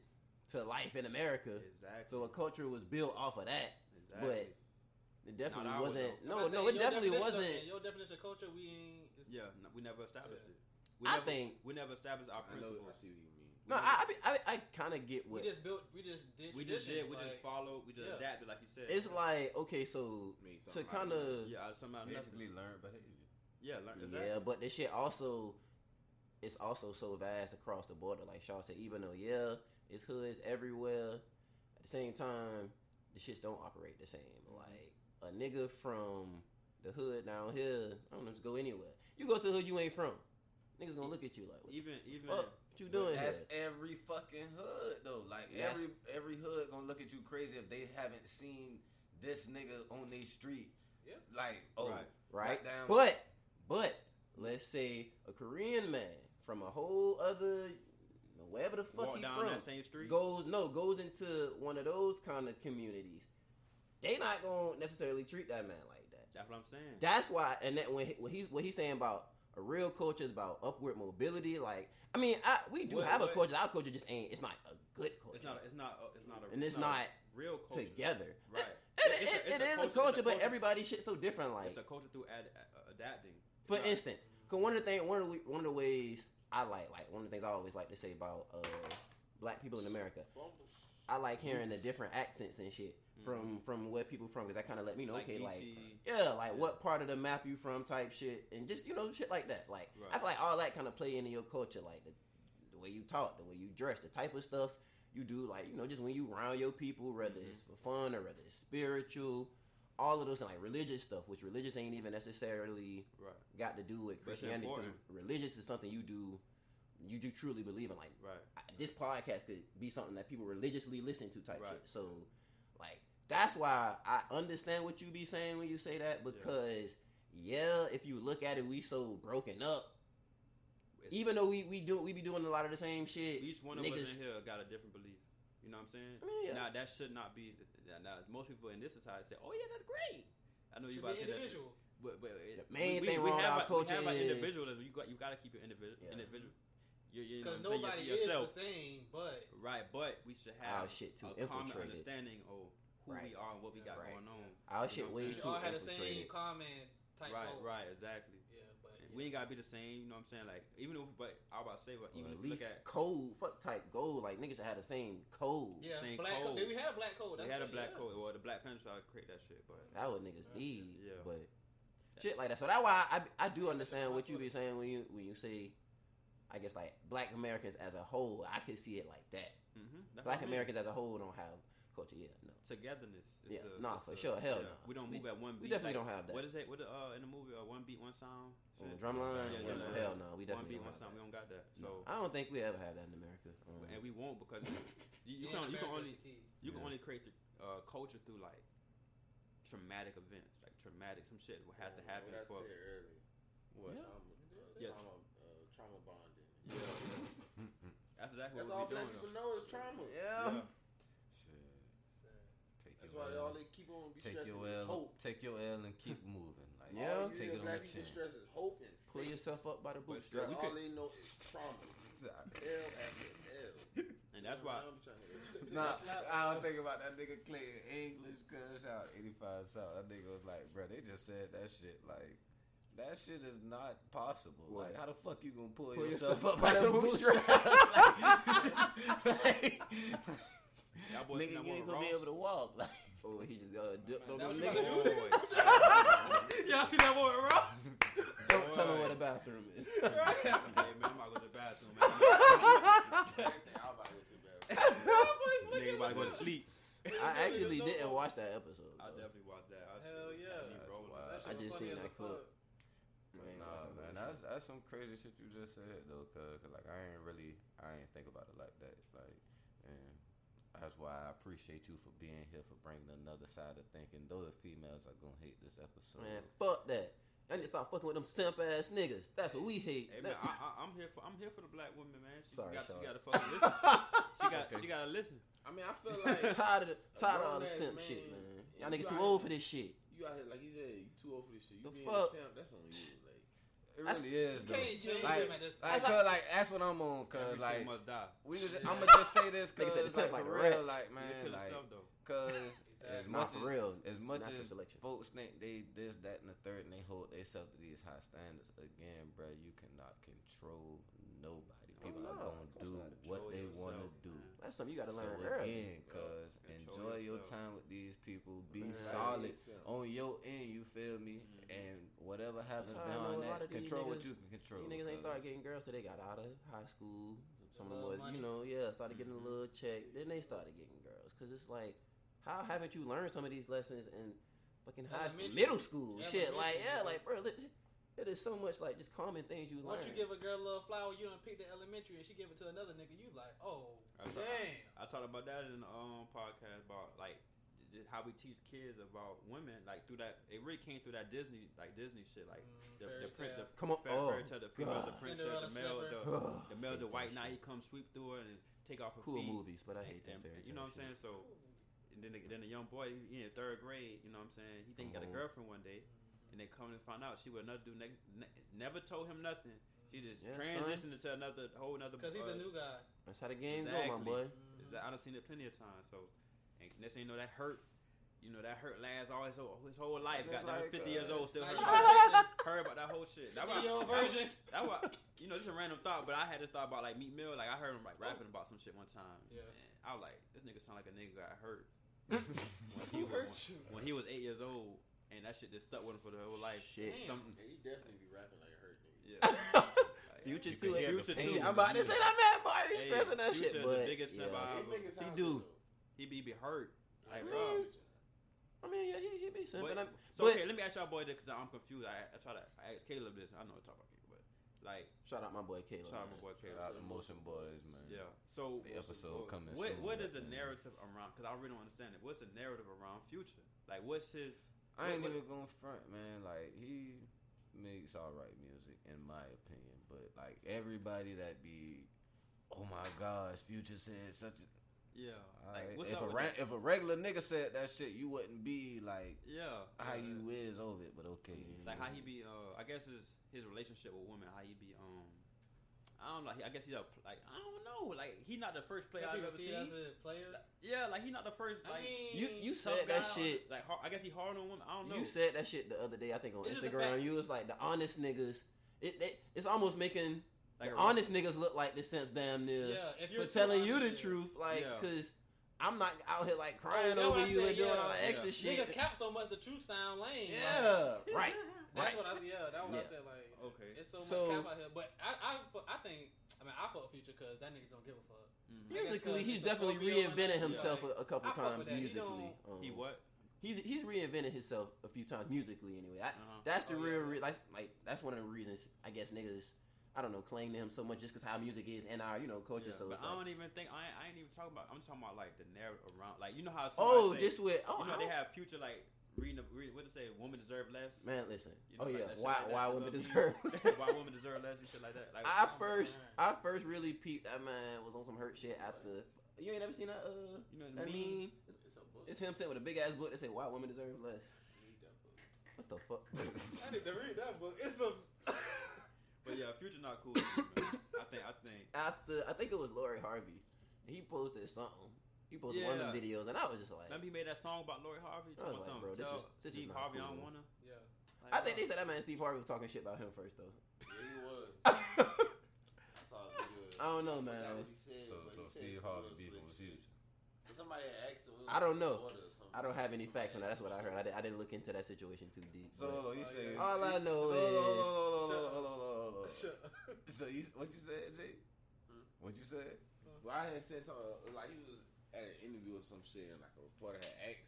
to life in America, Exactly. so a culture was built off of that. exactly. But it definitely ours, wasn't. though. No, I'm no, it definitely wasn't. in Your definition of culture, we ain't. yeah, no, we never established Yeah. it. We I never, think- we never established our I know. principles. I see what you mean. No, I, I, I, I kind of get what We just built. We just did. we just did. We like, just followed. We just Yeah. adapted, like you said. it's like. Okay, so to kind of of yeah, somehow Basically, nothing. learned behavior. Yeah, learn, exactly. Yeah, but this shit also it's also so vast across the border. Like Shaw said, even though yeah, it's hoods everywhere. At the same time, the shits don't operate the same. Mm-hmm. Like a nigga from the hood down here, I don't know, just go anywhere. You go to the hood you ain't from, niggas gonna look at you like, what Even even the fuck you doing That's here? every fucking hood though. Like Yes. every every hood gonna look at you crazy if they haven't seen this nigga on their street. Yeah. Like oh Right. Right? goddamn- But but let's say a Korean man from a whole other wherever the fuck walk he down from that same street. goes no goes into one of those kind of communities. They not gonna necessarily treat that man like that. That's what I'm saying. That's why, and that when he, what he's what he's saying about a real culture is about upward mobility. Like, I mean, I, we do What- have a culture. Our culture just ain't. It's not a good culture. it's not. It's not. uh, It's not a. and it's a not real culture. together. Right. A- it- it's it a is a culture- culture, but culture. everybody's shit so different. Like, It's a culture through ad, uh, adapting. For not- instance, cause one of the thing, one of the one of the ways I like, like one of the things I always like to say about uh, black people in America, I like hearing the different accents and shit from from where people from, cause that kind of let me know, Like okay, like yeah, like what part of the map you from, type shit, and just you know shit like that. Like I feel like all that kind of play into your culture, like the, the way you talk, the way you dress, the type of stuff you do, like you know, just when you around your people, whether Mm-hmm. it's for fun or whether it's spiritual. All of those things, like religious stuff, which religious ain't even necessarily Right. got to do with Christianity because religious is something you do, you do truly believe in. Like Right. I- this podcast could be something that people religiously listen to, type Right. shit. So, like that's why I understand what you be saying when you say that because yeah, if you look at it, we so broken up. It's- Even though we we do we be doing a lot of the same shit. each one of niggas, us in here got a different belief. You know what I'm saying? I mean, yeah. Now that should not be. Now, now most people in this society say, "Oh yeah, that's great." I know you Should about be to say that. But, but The main we, thing we, wrong we with have our our, culture we have our is- individualism. You got you got to keep it individual. Yeah. Individual. You, you Because know, what I'm nobody saying? is the same, but Right, but we should have Our have shit too a common infiltrated. understanding of who Right. we are and what we got Right. going on. Our You shit way I'm we too saying? all had the same common type Right, goal. right, exactly. Yeah, but And yeah. We ain't gotta be the same. You know what I'm saying? Like even if, but I was about to say, but Or even at if you least look at code, fuck type gold. Like niggas should have the same code. yeah, same black code. code. We had a black code? we had a black yeah. code, or the Black Panther tried to create that shit, but That what niggas need. Yeah. But shit like that. So that's why I, I do understand what you be saying when you when you say, I guess like Black Americans as a whole. I could see it like that. mm-hmm. Black Americans as a whole don't have culture. Yeah, no. togetherness. is Yeah, the- nah, is for the- sure. Hell yeah. no. We don't We- move at one beat. we definitely like, don't have that. What is it? What the, uh, in the movie? Uh, one beat, one sound. On the drum line, Yeah, yeah, yeah, hell no. We definitely one beat, don't one have sound. We don't got that. So, No, I don't think we ever have that in America. Um, and we won't because you, you Yeah, can you can only you can only create the uh, culture through like traumatic events, like traumatic some shit will have to happen What I for. said earlier. What? Yeah. Trauma, uh, Yeah. trauma, uh, trauma bonding. Yeah, that's exactly That's what all we black doing. people know is trauma. Yeah. Shit. Take That's your why L. all they keep on be Take stressing your is L. hope. Take your L and keep moving. Like, Yeah. All you take hear it on black the chin. stress is hope and pull faith. yourself up by the But bootstrap. All we could- they know is trauma. L after L. And that's why I'm trying to. Nah, I don't think about that nigga Clay English, cuz out 85 South. That nigga was like, bro, they just said that shit. Like, that shit is not possible. What? Like, how the fuck you gonna pull, Pull yourself, yourself up by the bootstrap? like, y'all boys nigga, you ain't gonna be able to walk. Like, Oh, he just uh, dipped on the nigga. Y'all see that boy Ross? Don't tell him where the bathroom is. hey man, I'm about to go to the bathroom, man. I'm about to go to the bathroom. Nigga about to go to sleep. I actually didn't watch that episode. I definitely watched that. I Hell yeah. got me That's rolling. wild. That I just seen that clip. Man, Nah, man, that's that's some crazy shit you just said though, cause, 'cause, like I ain't really I ain't think about it like that, like, and that's why I appreciate you for being here for bringing another side of thinking. Though the females are gonna hate this episode, Man, fuck that. I need to start fucking with them simp ass niggas. That's what we hate. Hey man, I, I, I'm here for I'm here for the black woman, man. She Sorry, got Sean. she got to fucking listen. She got Okay. she gotta listen. I mean, I feel like tired of the, tired of all the simp man, shit, man. Y'all niggas too old here- for this shit. you out here, like he said, you too old for this shit. You The being fuck? a simp, that's on you. Like, It really is though. can't change Like, them at this like, point. cause, like that's what I'm on. Cause like must die. we just, I'ma just say this Nigga cause said the like like for real, rat. like You man, kill like yourself though. cause as Exactly. Nah, much for as real. as much Natural as selection. folks think they this, that, and the third, and they hold themselves to these high standards. Again, bro, you cannot control nobody. Oh, People no, are gonna do what they want to do. man. That's something you gotta So learn early. again, cuz Control enjoy your time with these people. Be Man. solid on your end. You feel me? And whatever happens how know beyond that, of these control what niggas- you can control. These niggas ain't cuz. started getting girls till they got out of high school. Some of them little was, money. you know, yeah, started getting a little check. Then they started getting girls. Cause it's like, how haven't you learned some of these lessons in fucking high school, middle school, shit? Like, yeah, yeah. like, bro, it, it is so much like just common things you learn. Once you give a girl a little flower, you don't pick the elementary, and she give it to another nigga, you like, oh, I talk- damn. I talked about that in the um, podcast about like just how we teach kids about women, like through that. It really came through that Disney, like Disney shit, like Mm, the fairy the, print, the. Come on, fairy, oh, fairy tale, the female, the God. princess, Cinderella the male, slipper. the, Ugh. the male, the white shit. knight. He comes sweep through it and take off her cool feet. movies, but I hate that And- fairy and, you know what I'm saying? So, and then the, then the young boy, he in third grade. You know what I'm saying? He think he got a girlfriend one day, and they come and find out she would another dude next, ne- never told him nothing. She just Yeah, transitioned into another whole another. Because he's uh, a new guy. That's how the game go, Exactly. my boy. Is that I done seen it plenty of times. So, and next thing you know, that hurt. You know that hurt lasts all his whole, his whole life. Got down like, 50 uh, years old, still hurt. you about- projecting heard about that whole shit. That was your version. That was you know, just a random thought, but I had this thought about like Meek Mill. Like I heard him like rapping about some shit one time. Yeah. And I was like, this nigga sound like a nigga got hurt. when, he Who was, hurt you? when he was eight years old, and that shit just stuck with him for the whole life. Shit. Damn. Some- he definitely be rapping like a hurt nigga. yeah. Future You too. Future the too. I'm about to say that man, boy. He's Hey, stressing that Future shit, the but biggest yeah. simp He ever- He do. he be, be hurt. Like, I bro. agree. I mean, yeah, he, he be simping. But, I'm- so but okay, let me ask y'all boy this because I'm confused. I, I try to I ask Caleb this. I know I talk about Caleb, but like shout out my boy Caleb. shout out man. my boy Caleb. Shout Caleb. out to Motion Boys, man. Yeah. So The episode coming what soon. what is the narrative around? Because I really don't understand it. What's the narrative around Future? Like, what's his? I ain't what- even gonna front, man. Like he makes all right music, in my opinion. But like everybody that be, oh my gosh, Future said such. a... Yeah. Like, what's if up a ra- if a regular nigga said that shit, you wouldn't be like Yeah. how yeah. you is over it. But okay, Like how he be? Uh, I guess his his relationship with women. How he be? Um, I don't know. He, I guess he's a like I don't know. Like he not the first player Some I've ever see seen. as a player. yeah, like he not the first. I Like mean, You you tough said that guy, shit. Like hard, I guess he hard on women. I don't know. You said that shit the other day. I think on It's Instagram. You was like the honest niggas. It they, it's almost making like the a- honest niggas look like the simps damn near Yeah, if for you're too telling you the honest, truth. Like, Yeah. cause I'm not out here like Oh, crying that's over you said, and doing all that extra Yeah. shit. Niggas cap so much, the truth sound lame. like, Yeah, right. That's Right. what I yeah. That's what I Yeah. said. Like Okay. it's so, So- much cap out here. But I I I think I mean I fuck Future because that nigga don't give a fuck. Mhm. I guess Musically, 'cause he's he's definitely reinvented himself yeah. a, a couple I times with that. He musically. Um, He what? He's he's reinvented himself a few times musically. Anyway, I, Uh-huh. that's the Oh, real yeah. re- like, like that's one of the reasons I guess niggas I don't know claim to him so much just because how music is and our you know culture. Yeah, so but it's I like, don't even think I ain't, I ain't even talking about. I'm just talking about like the narrative around. Like you know how oh, somebody say, this with oh you know they have future like reading the read, what to say women deserve less. man listen. You know, oh like yeah, why like why women deserve? why women deserve less and shit like that. Like I Oh, first man. I first really peeped that man was on some hurt shit after. You ain't ever seen that? Uh, you know what I mean? meme? It's a book. It's him sitting with a big ass book that say why women deserve less. Read that book. What the fuck? I need to read that book. It's a But yeah, future not cool. man. I think I think after I think it was Lori Harvey. He posted something. He posted one of them videos, and I was just like, remember he made that song about Lori Harvey. I was like, something. bro, this is- this Steve not Harvey I cool. don't wanna. yeah. Like, I think they said that man Steve Harvey was talking shit about him first though. Yeah, he was. I I saw a video. don't know, I forgot man. what he said, So so he said Steve Harvey real beefing slick with. Future. Somebody asked him. I don't know. daughter or something. I don't have any Somebody facts on that. That's what I heard. I, did, I didn't look into that situation too deep. So but- hold you Oh, say. All I know is- So you what you said, Jay? Hmm? What you said? Well, I had said something like he was at an interview or some shit, and like a reporter had asked.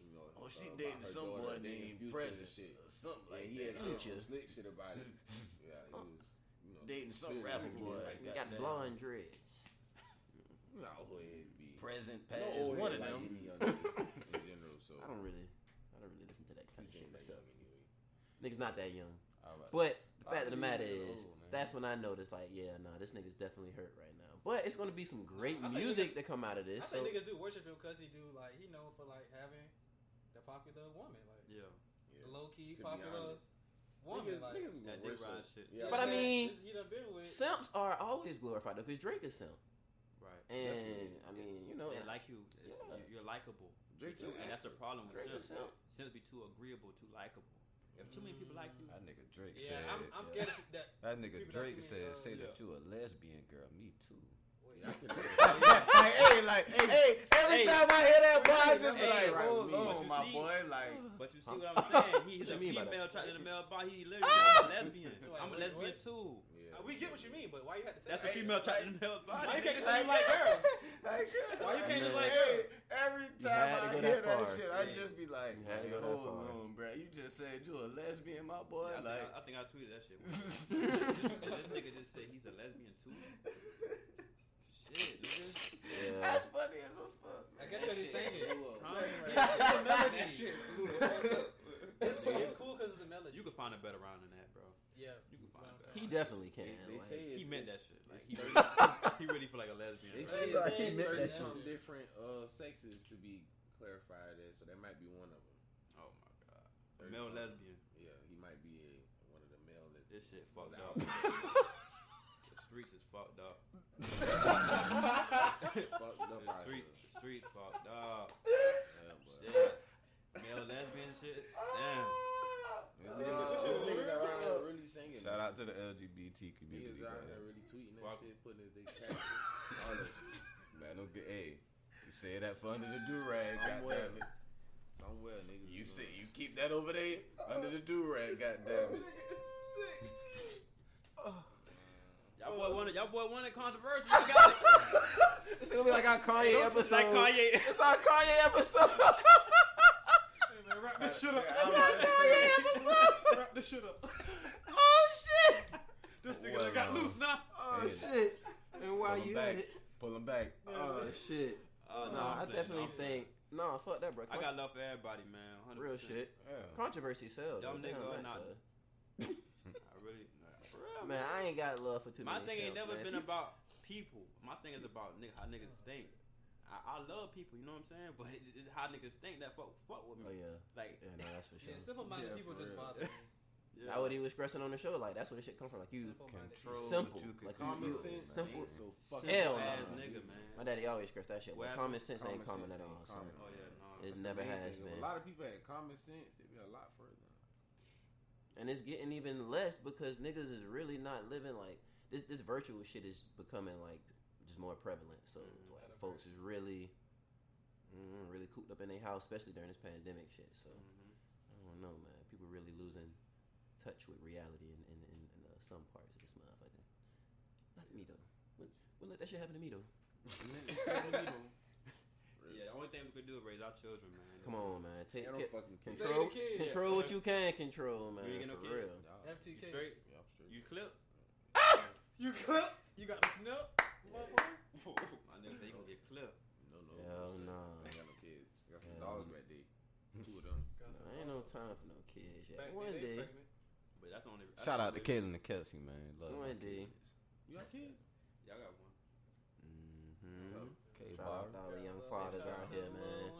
You know, Oh, she uh, dating some boy named President shit. or something Like like he that. had said some slick shit about it. Yeah, he was. You know, Dating some rapper boy. like He got blonde dreads. No, be? Present, No, past, old one of them. in general. So I don't really, I don't really listen to that kind of shit myself. anyway. Niggas not that young. But the fact of the matter is, old, that's when I noticed, like, yeah, nah, this nigga's definitely hurt right now. But it's gonna be some great I music niggas- that come out of this. I this. think niggas do worship him because he do like he known for like having the popular woman, like Yeah. the low key To popular honest. woman, Niggas, like. niggas That dick worship. shit. Yeah, But I mean- he done been with. simps are always glorified though, because Drake is simp, Right. and Definitely. I mean, you know, and like you. Yeah. you- You're likable. Drake's And that's a problem with Drake is Sims. simp. Be too agreeable, too likable. If too many people like mm. you, That nigga Drake yeah, said. I'm, I'm scared of that. That nigga People Drake don't see me, said, "Say yeah. that you a lesbian girl." Me too. Wait, Yeah, I can do like, hey, like, hey, every Hey. time I hear that boy, I just be like, right hold with oh, on, oh, you my see- boy. Like, but you see what I'm saying? He's What a you female that? trapped in the male body. He literally ah! a lesbian. I'm a lesbian too. Yeah. Uh, we get what you mean, but why you had to say that? That's that? a female trapped in the male body. Why you can't just say you like her? like, Why you can't just Man. like hey, her? every time I go hear that that, far. shit, I just be like, You had to hey, go that hold on, bro. You just said you're a lesbian, my boy. Yeah, I, like, think I, I think I tweeted that shit. this nigga just said he's a lesbian too. Shit, nigga. yeah, that's funny as a fuck. I guess because he's singing. Huh? It's a melody. That shit blew the fuck up. It's cool. It's cool because it's a melody. You can find a better rhyme than that, he definitely can. They, they like, say He meant that shit. Like he 30 really, he really feel like a lesbian. They say It's it's, like he it's meant 30 that some shit. different uh, sexes to be clarified as, so that might be one of them. Oh my god. A male something. lesbian. Yeah, he might be a, one of the male lesbians. This shit fucked up. the streets is fucked up. Fucked up The out street, the streets fucked up. Yeah, but Shit. Male lesbian shit. Damn. This niggas, this niggas around here really singing. Shout out to the LGBT community, Niggas out man. there really tweeting that shit, putting his they caption. All that shit. Man, don't get hey. You say that for under the do rag, Somewhere, goddamn it. somewhere, niggas. You say you keep that over there under the Durag, goddamn it. Y'all boy oh. wanted, y'all boy wanted controversy. You got it. it's gonna be like our Kanye It's episode. like Kanye. It's our Kanye episode. Hey, man, wrap that shit up. I'm about to say, wrap this shit up. oh shit! This nigga Well, got loose now. Oh Hey. shit! And while Pull you back. at it, Pull him back. oh shit! Uh, no, I'm I definitely I'm think no. Fuck that, bro. I got love for everybody, man. 100%. real shit. Yeah. Controversy sells. Dumb Damn, nigga or that, not. I really, nah, for real, Man, I ain't got love for too My many. thing ain't never man. been about people. My thing is about nigga, how niggas think. I, I love people, you know what I'm saying? But it, it, how niggas think that fuck, fuck with me. Oh me. yeah, Like, yeah, no, that's for sure. Yeah, simple-minded Yeah, people for just real. bother me. yeah. That what he was expressing on the show. Like that's where the shit come from. Like you, Simple-minded Control. Simple. you Like, Common you- sense simple- so fucking Hell Simple no. nigga, man. my daddy always stressed that shit. What But happened? common sense ain't Common common at all. ain't common. Oh yeah, no. It That's the never has thing. If been. A lot of people had common sense, they'd be a lot further. and it's getting even less because niggas is really not living like this. This virtual shit is becoming like just more prevalent. So Mm-hmm. like folks is really, mm, really cooped up in their house, especially during this pandemic shit. So Mhm. I don't know, man. People really losing touch with reality in in, in, in uh, some parts of this motherfucker. Not me though. We'll, we'll let that shit happen to me though. Yeah, the only thing we could do is raise our children, man. Come on, man. Take They don't ca- fucking care. control, Say kid. control what you can control, man. You ain't get no for kid? real. Y'all- You FTK. straight? Yeah, I'm straight. You clip? You clip? You got the snip? Motherfucker? My nigga say you gonna get clipped. No, no. Hell no. no. I ain't got no kids. Got some Hell dogs no. right there. Two of them. Got No, some ain't no time for no kids yet. Back One then, day. But that's only. that's Shout out to only- Kaylin and Kelsey, man. Love One day. kids. You got kids? Y'all got one. Mm-hmm. K Shout out to all the young fathers out here, man.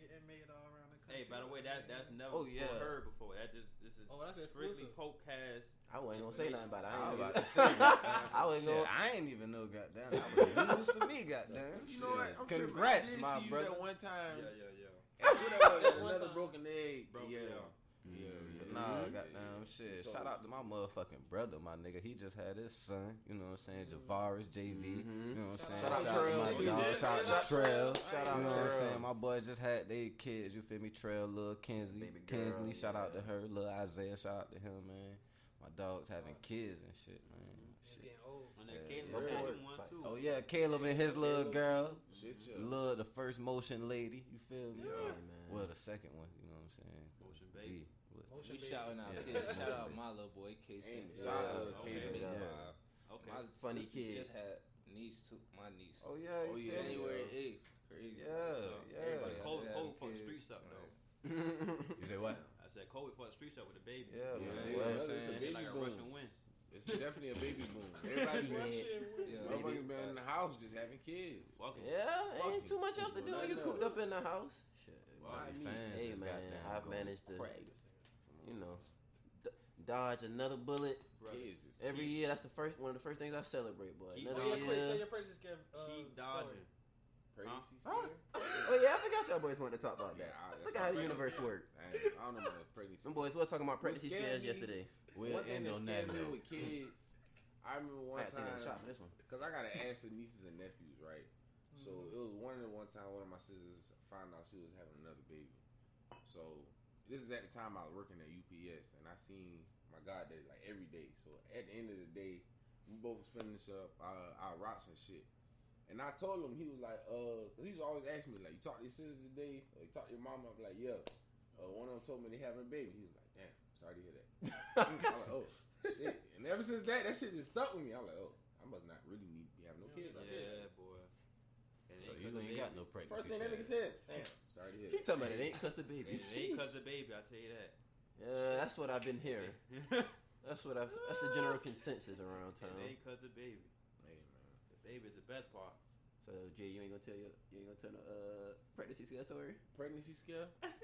Getting made all around the country. Hey, by the way, that that's never Oh, yeah. heard before. That just this is Oh, that's strictly exclusive. podcast. I wasn't gonna say nothing about it. I I was about to say I wasn't Shit, gonna. I ain't even know, goddamn. That was news for me, goddamn. You know what? I'm Congrats, did my see you brother. that one time. Yeah, yeah, yeah. Who that was? One Another time. broken egg. Broke- yeah. yeah. Yeah, yeah. Nah, Mhm. goddamn shit. So- Shout out to my motherfucking brother, my nigga. He just had his son. You know what I'm saying? Javaris, JV. Mhm. You know what I'm saying? Shout out to my too. dog. Shout out to Trail. Shout out You know what I'm saying? My boy just had they kids. You feel me? Trail, little Kensley, Baby girl, Kinsley. Shout out to her. Little Isaiah. Shout out to him, man. My dog's having oh, kids and shit, man. It's Shit. getting old. And Yeah, Caleb yeah. had one too. Oh yeah, Caleb and his little girl. Shit, yeah. Love the first motion lady. You feel me? Yeah, man. Well, the second one. You know what I'm saying? Motion baby. Motion We baby. shouting out Yeah. kids. Shout out my little boy Casey. Ain't it? Yeah, Shout out Casey. yeah. Okay. My Funny kid. Just had niece too. My niece. Oh yeah. Oh, you yeah. feel me? January eighth. Crazy. Yeah, So, yeah. Everybody, Yeah, COVID, yeah, COVID the fucked the kids. streets up though. You say what? I said COVID fucked the streets up with the baby. Yeah, Yeah, man. yeah, You know what I'm that's a saying? baby It's like a boom. Russian wind. It's definitely a baby boom. Everybody been, Yeah. motherfuckers been in the house house just having kids. Fucking Yeah, ain't too much else to do when you Nothing cooped up in the house. Shit. Not me. fans Hey, man, I've managed to- crazy. You know, d- dodge another bullet. Kids just Every year, that's the first one of the first things I celebrate, boy. Keep- Another Oh, yeah, quick, tell your praises, Kev. Uh, keep story. Dodging. pregnancy Huh? scare. Oh yeah, I forgot y'all boys wanted to talk about oh, Yeah, that. I- Look at how the universe works. work. I, I don't know about pregnancy. Them boys was talking about pregnancy scared scares me- yesterday. We'll one thing end on that me note. with kids, I remember one had to take time a shot this one. because I got an aunts and nieces and nephews, right? So it was one of the one time one of my sisters found out she was having another baby. So this is at the time I was working at UPS, and I seen my goddaddy like every day. So at the end of the day, we both was finish up uh, our, our routes and shit. And I told him he was like, uh, 'cause he's always asking me like, you talk to your sisters today, or you talk to your mama? I'm like, yeah. Uh, one of them told me they having a baby. He was like, damn, sorry to hear that. I'm like, oh shit. And ever since that, that shit just stuck with me. I'm like, oh, I must not really need to be having no kids. I guess. Yeah, boy. And So ain't you 'cause the ain't got no pregnancy. First thing that nigga said, damn, sorry to hear that." He that. talking about it ain't cause the baby. It ain't cause the baby, I tell you that. Yeah, that's what I've been hearing. That's what I've. That's the general consensus around It town. ain't cause the baby. Hey, man. The baby the best part. So Jay, you ain't gonna tell you. You ain't gonna tell no uh pregnancy scare story. Pregnancy scare?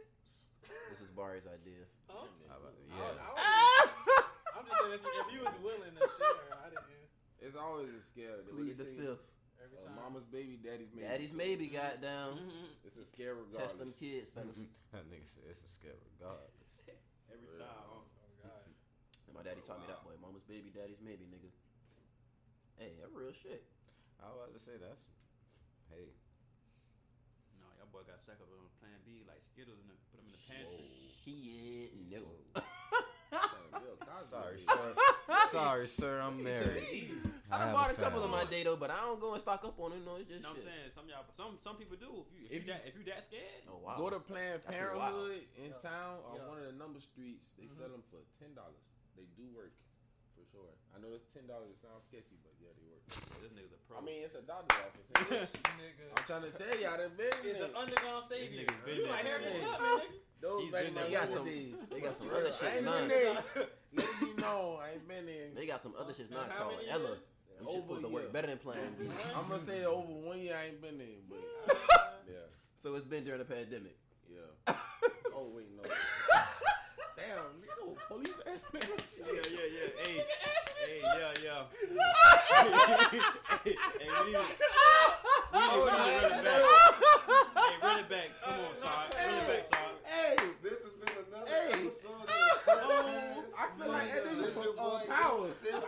This is Barry's idea. Huh? How about- I Yeah. don't- I don't- I'm just saying, if you, if you was willing to share, I didn't. It's always a scare. What Plead they the say, fifth. Every uh, time. mama's baby, daddy's maybe. Daddy's maybe got down. It's a scare regardless. Test them kids, fellas. That nigga said it's a scare regardless. Every Yeah. time. Oh, God. And my daddy taught me that boy. Mama's baby, daddy's maybe, nigga. Hey, that real shit. I was about to say that's. Hey, No, y'all boy got stuck up on Plan B like Skittles and put them in the pantry. Shit, no. Bill Cosby. sorry, sir. sorry, sir. I'm married. I done bought a a couple of my day though, but I don't go and stock up on it. No, it's just You know I'm shit. saying? Some y'all, some some people do. If you if, If you, that if you that scared, Oh wow. Go to Planned That's pretty wild. Parenthood in Yeah. town on Yeah. one of the number streets. They Mm-hmm. sell them for ten dollars. They do work for sure. I know that's ten dollars. It sounds sketchy, but yeah, they work. this nigga's a pro. I mean, it's a doctor's office. Nigga I'm trying to tell y'all that been is It's an underground savior. You like there. Harriet Yeah. Tubman, nigga? Those back been in my They got some. days. They got some other shit been now. there. Let me know. I ain't been there. They got some other shit now How called many Ella. years? Which is supposed to work better than Plan B. I'm gonna say over one year I ain't been there, but yeah, So it's been during the pandemic. yeah. Oh wait, no. Damn, nigga, police ass nigga. yeah, yeah, yeah. Hey, hey, yeah, yeah. hey, hey, we need, we need, we to run it back. Hey, run it back. Come on, Todd. Run it back, Todd. Hey, This has been another Hey. episode of oh, I feel like that nigga This your from uh, boy, Powers. What's that?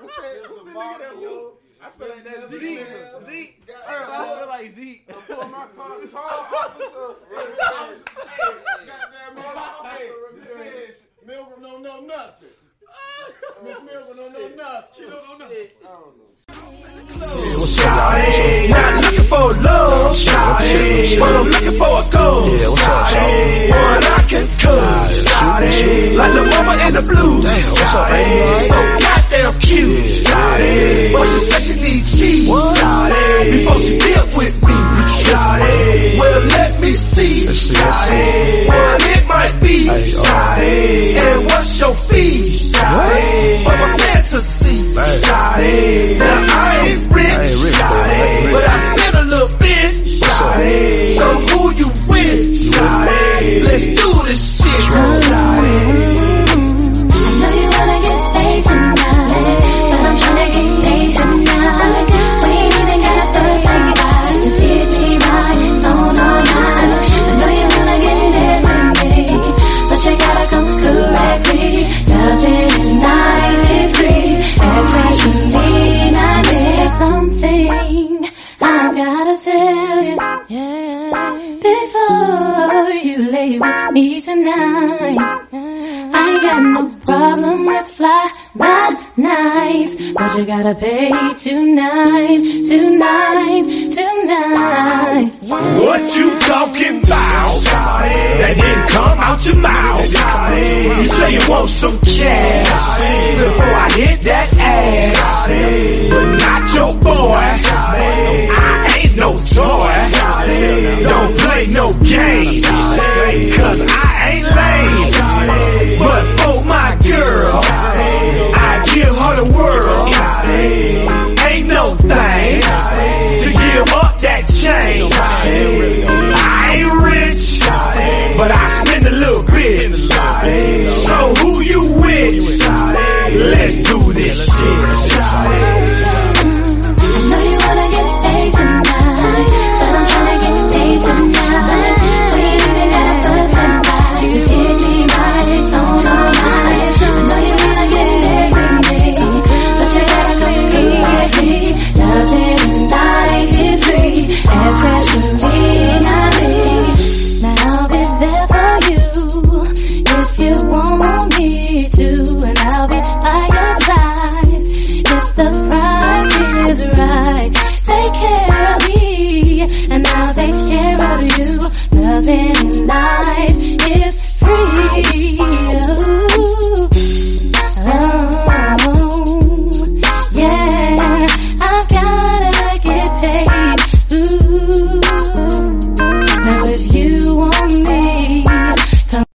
What's is the nigga that Yo. who? I feel like that Zeke. been there. Zeke. Got- Earl, I feel like Zeke. I'm pulling my car. This whole officer. Hey, goddamn, all officer. Says Milgram don't know nothing. Miss Milgram don't know nothing. She don't know nothing. I don't know. Shawty, not looking for love, shawty, but I'm looking for a goal, shawty, one I can cook, shawty, like the mama in the blues, shawty, so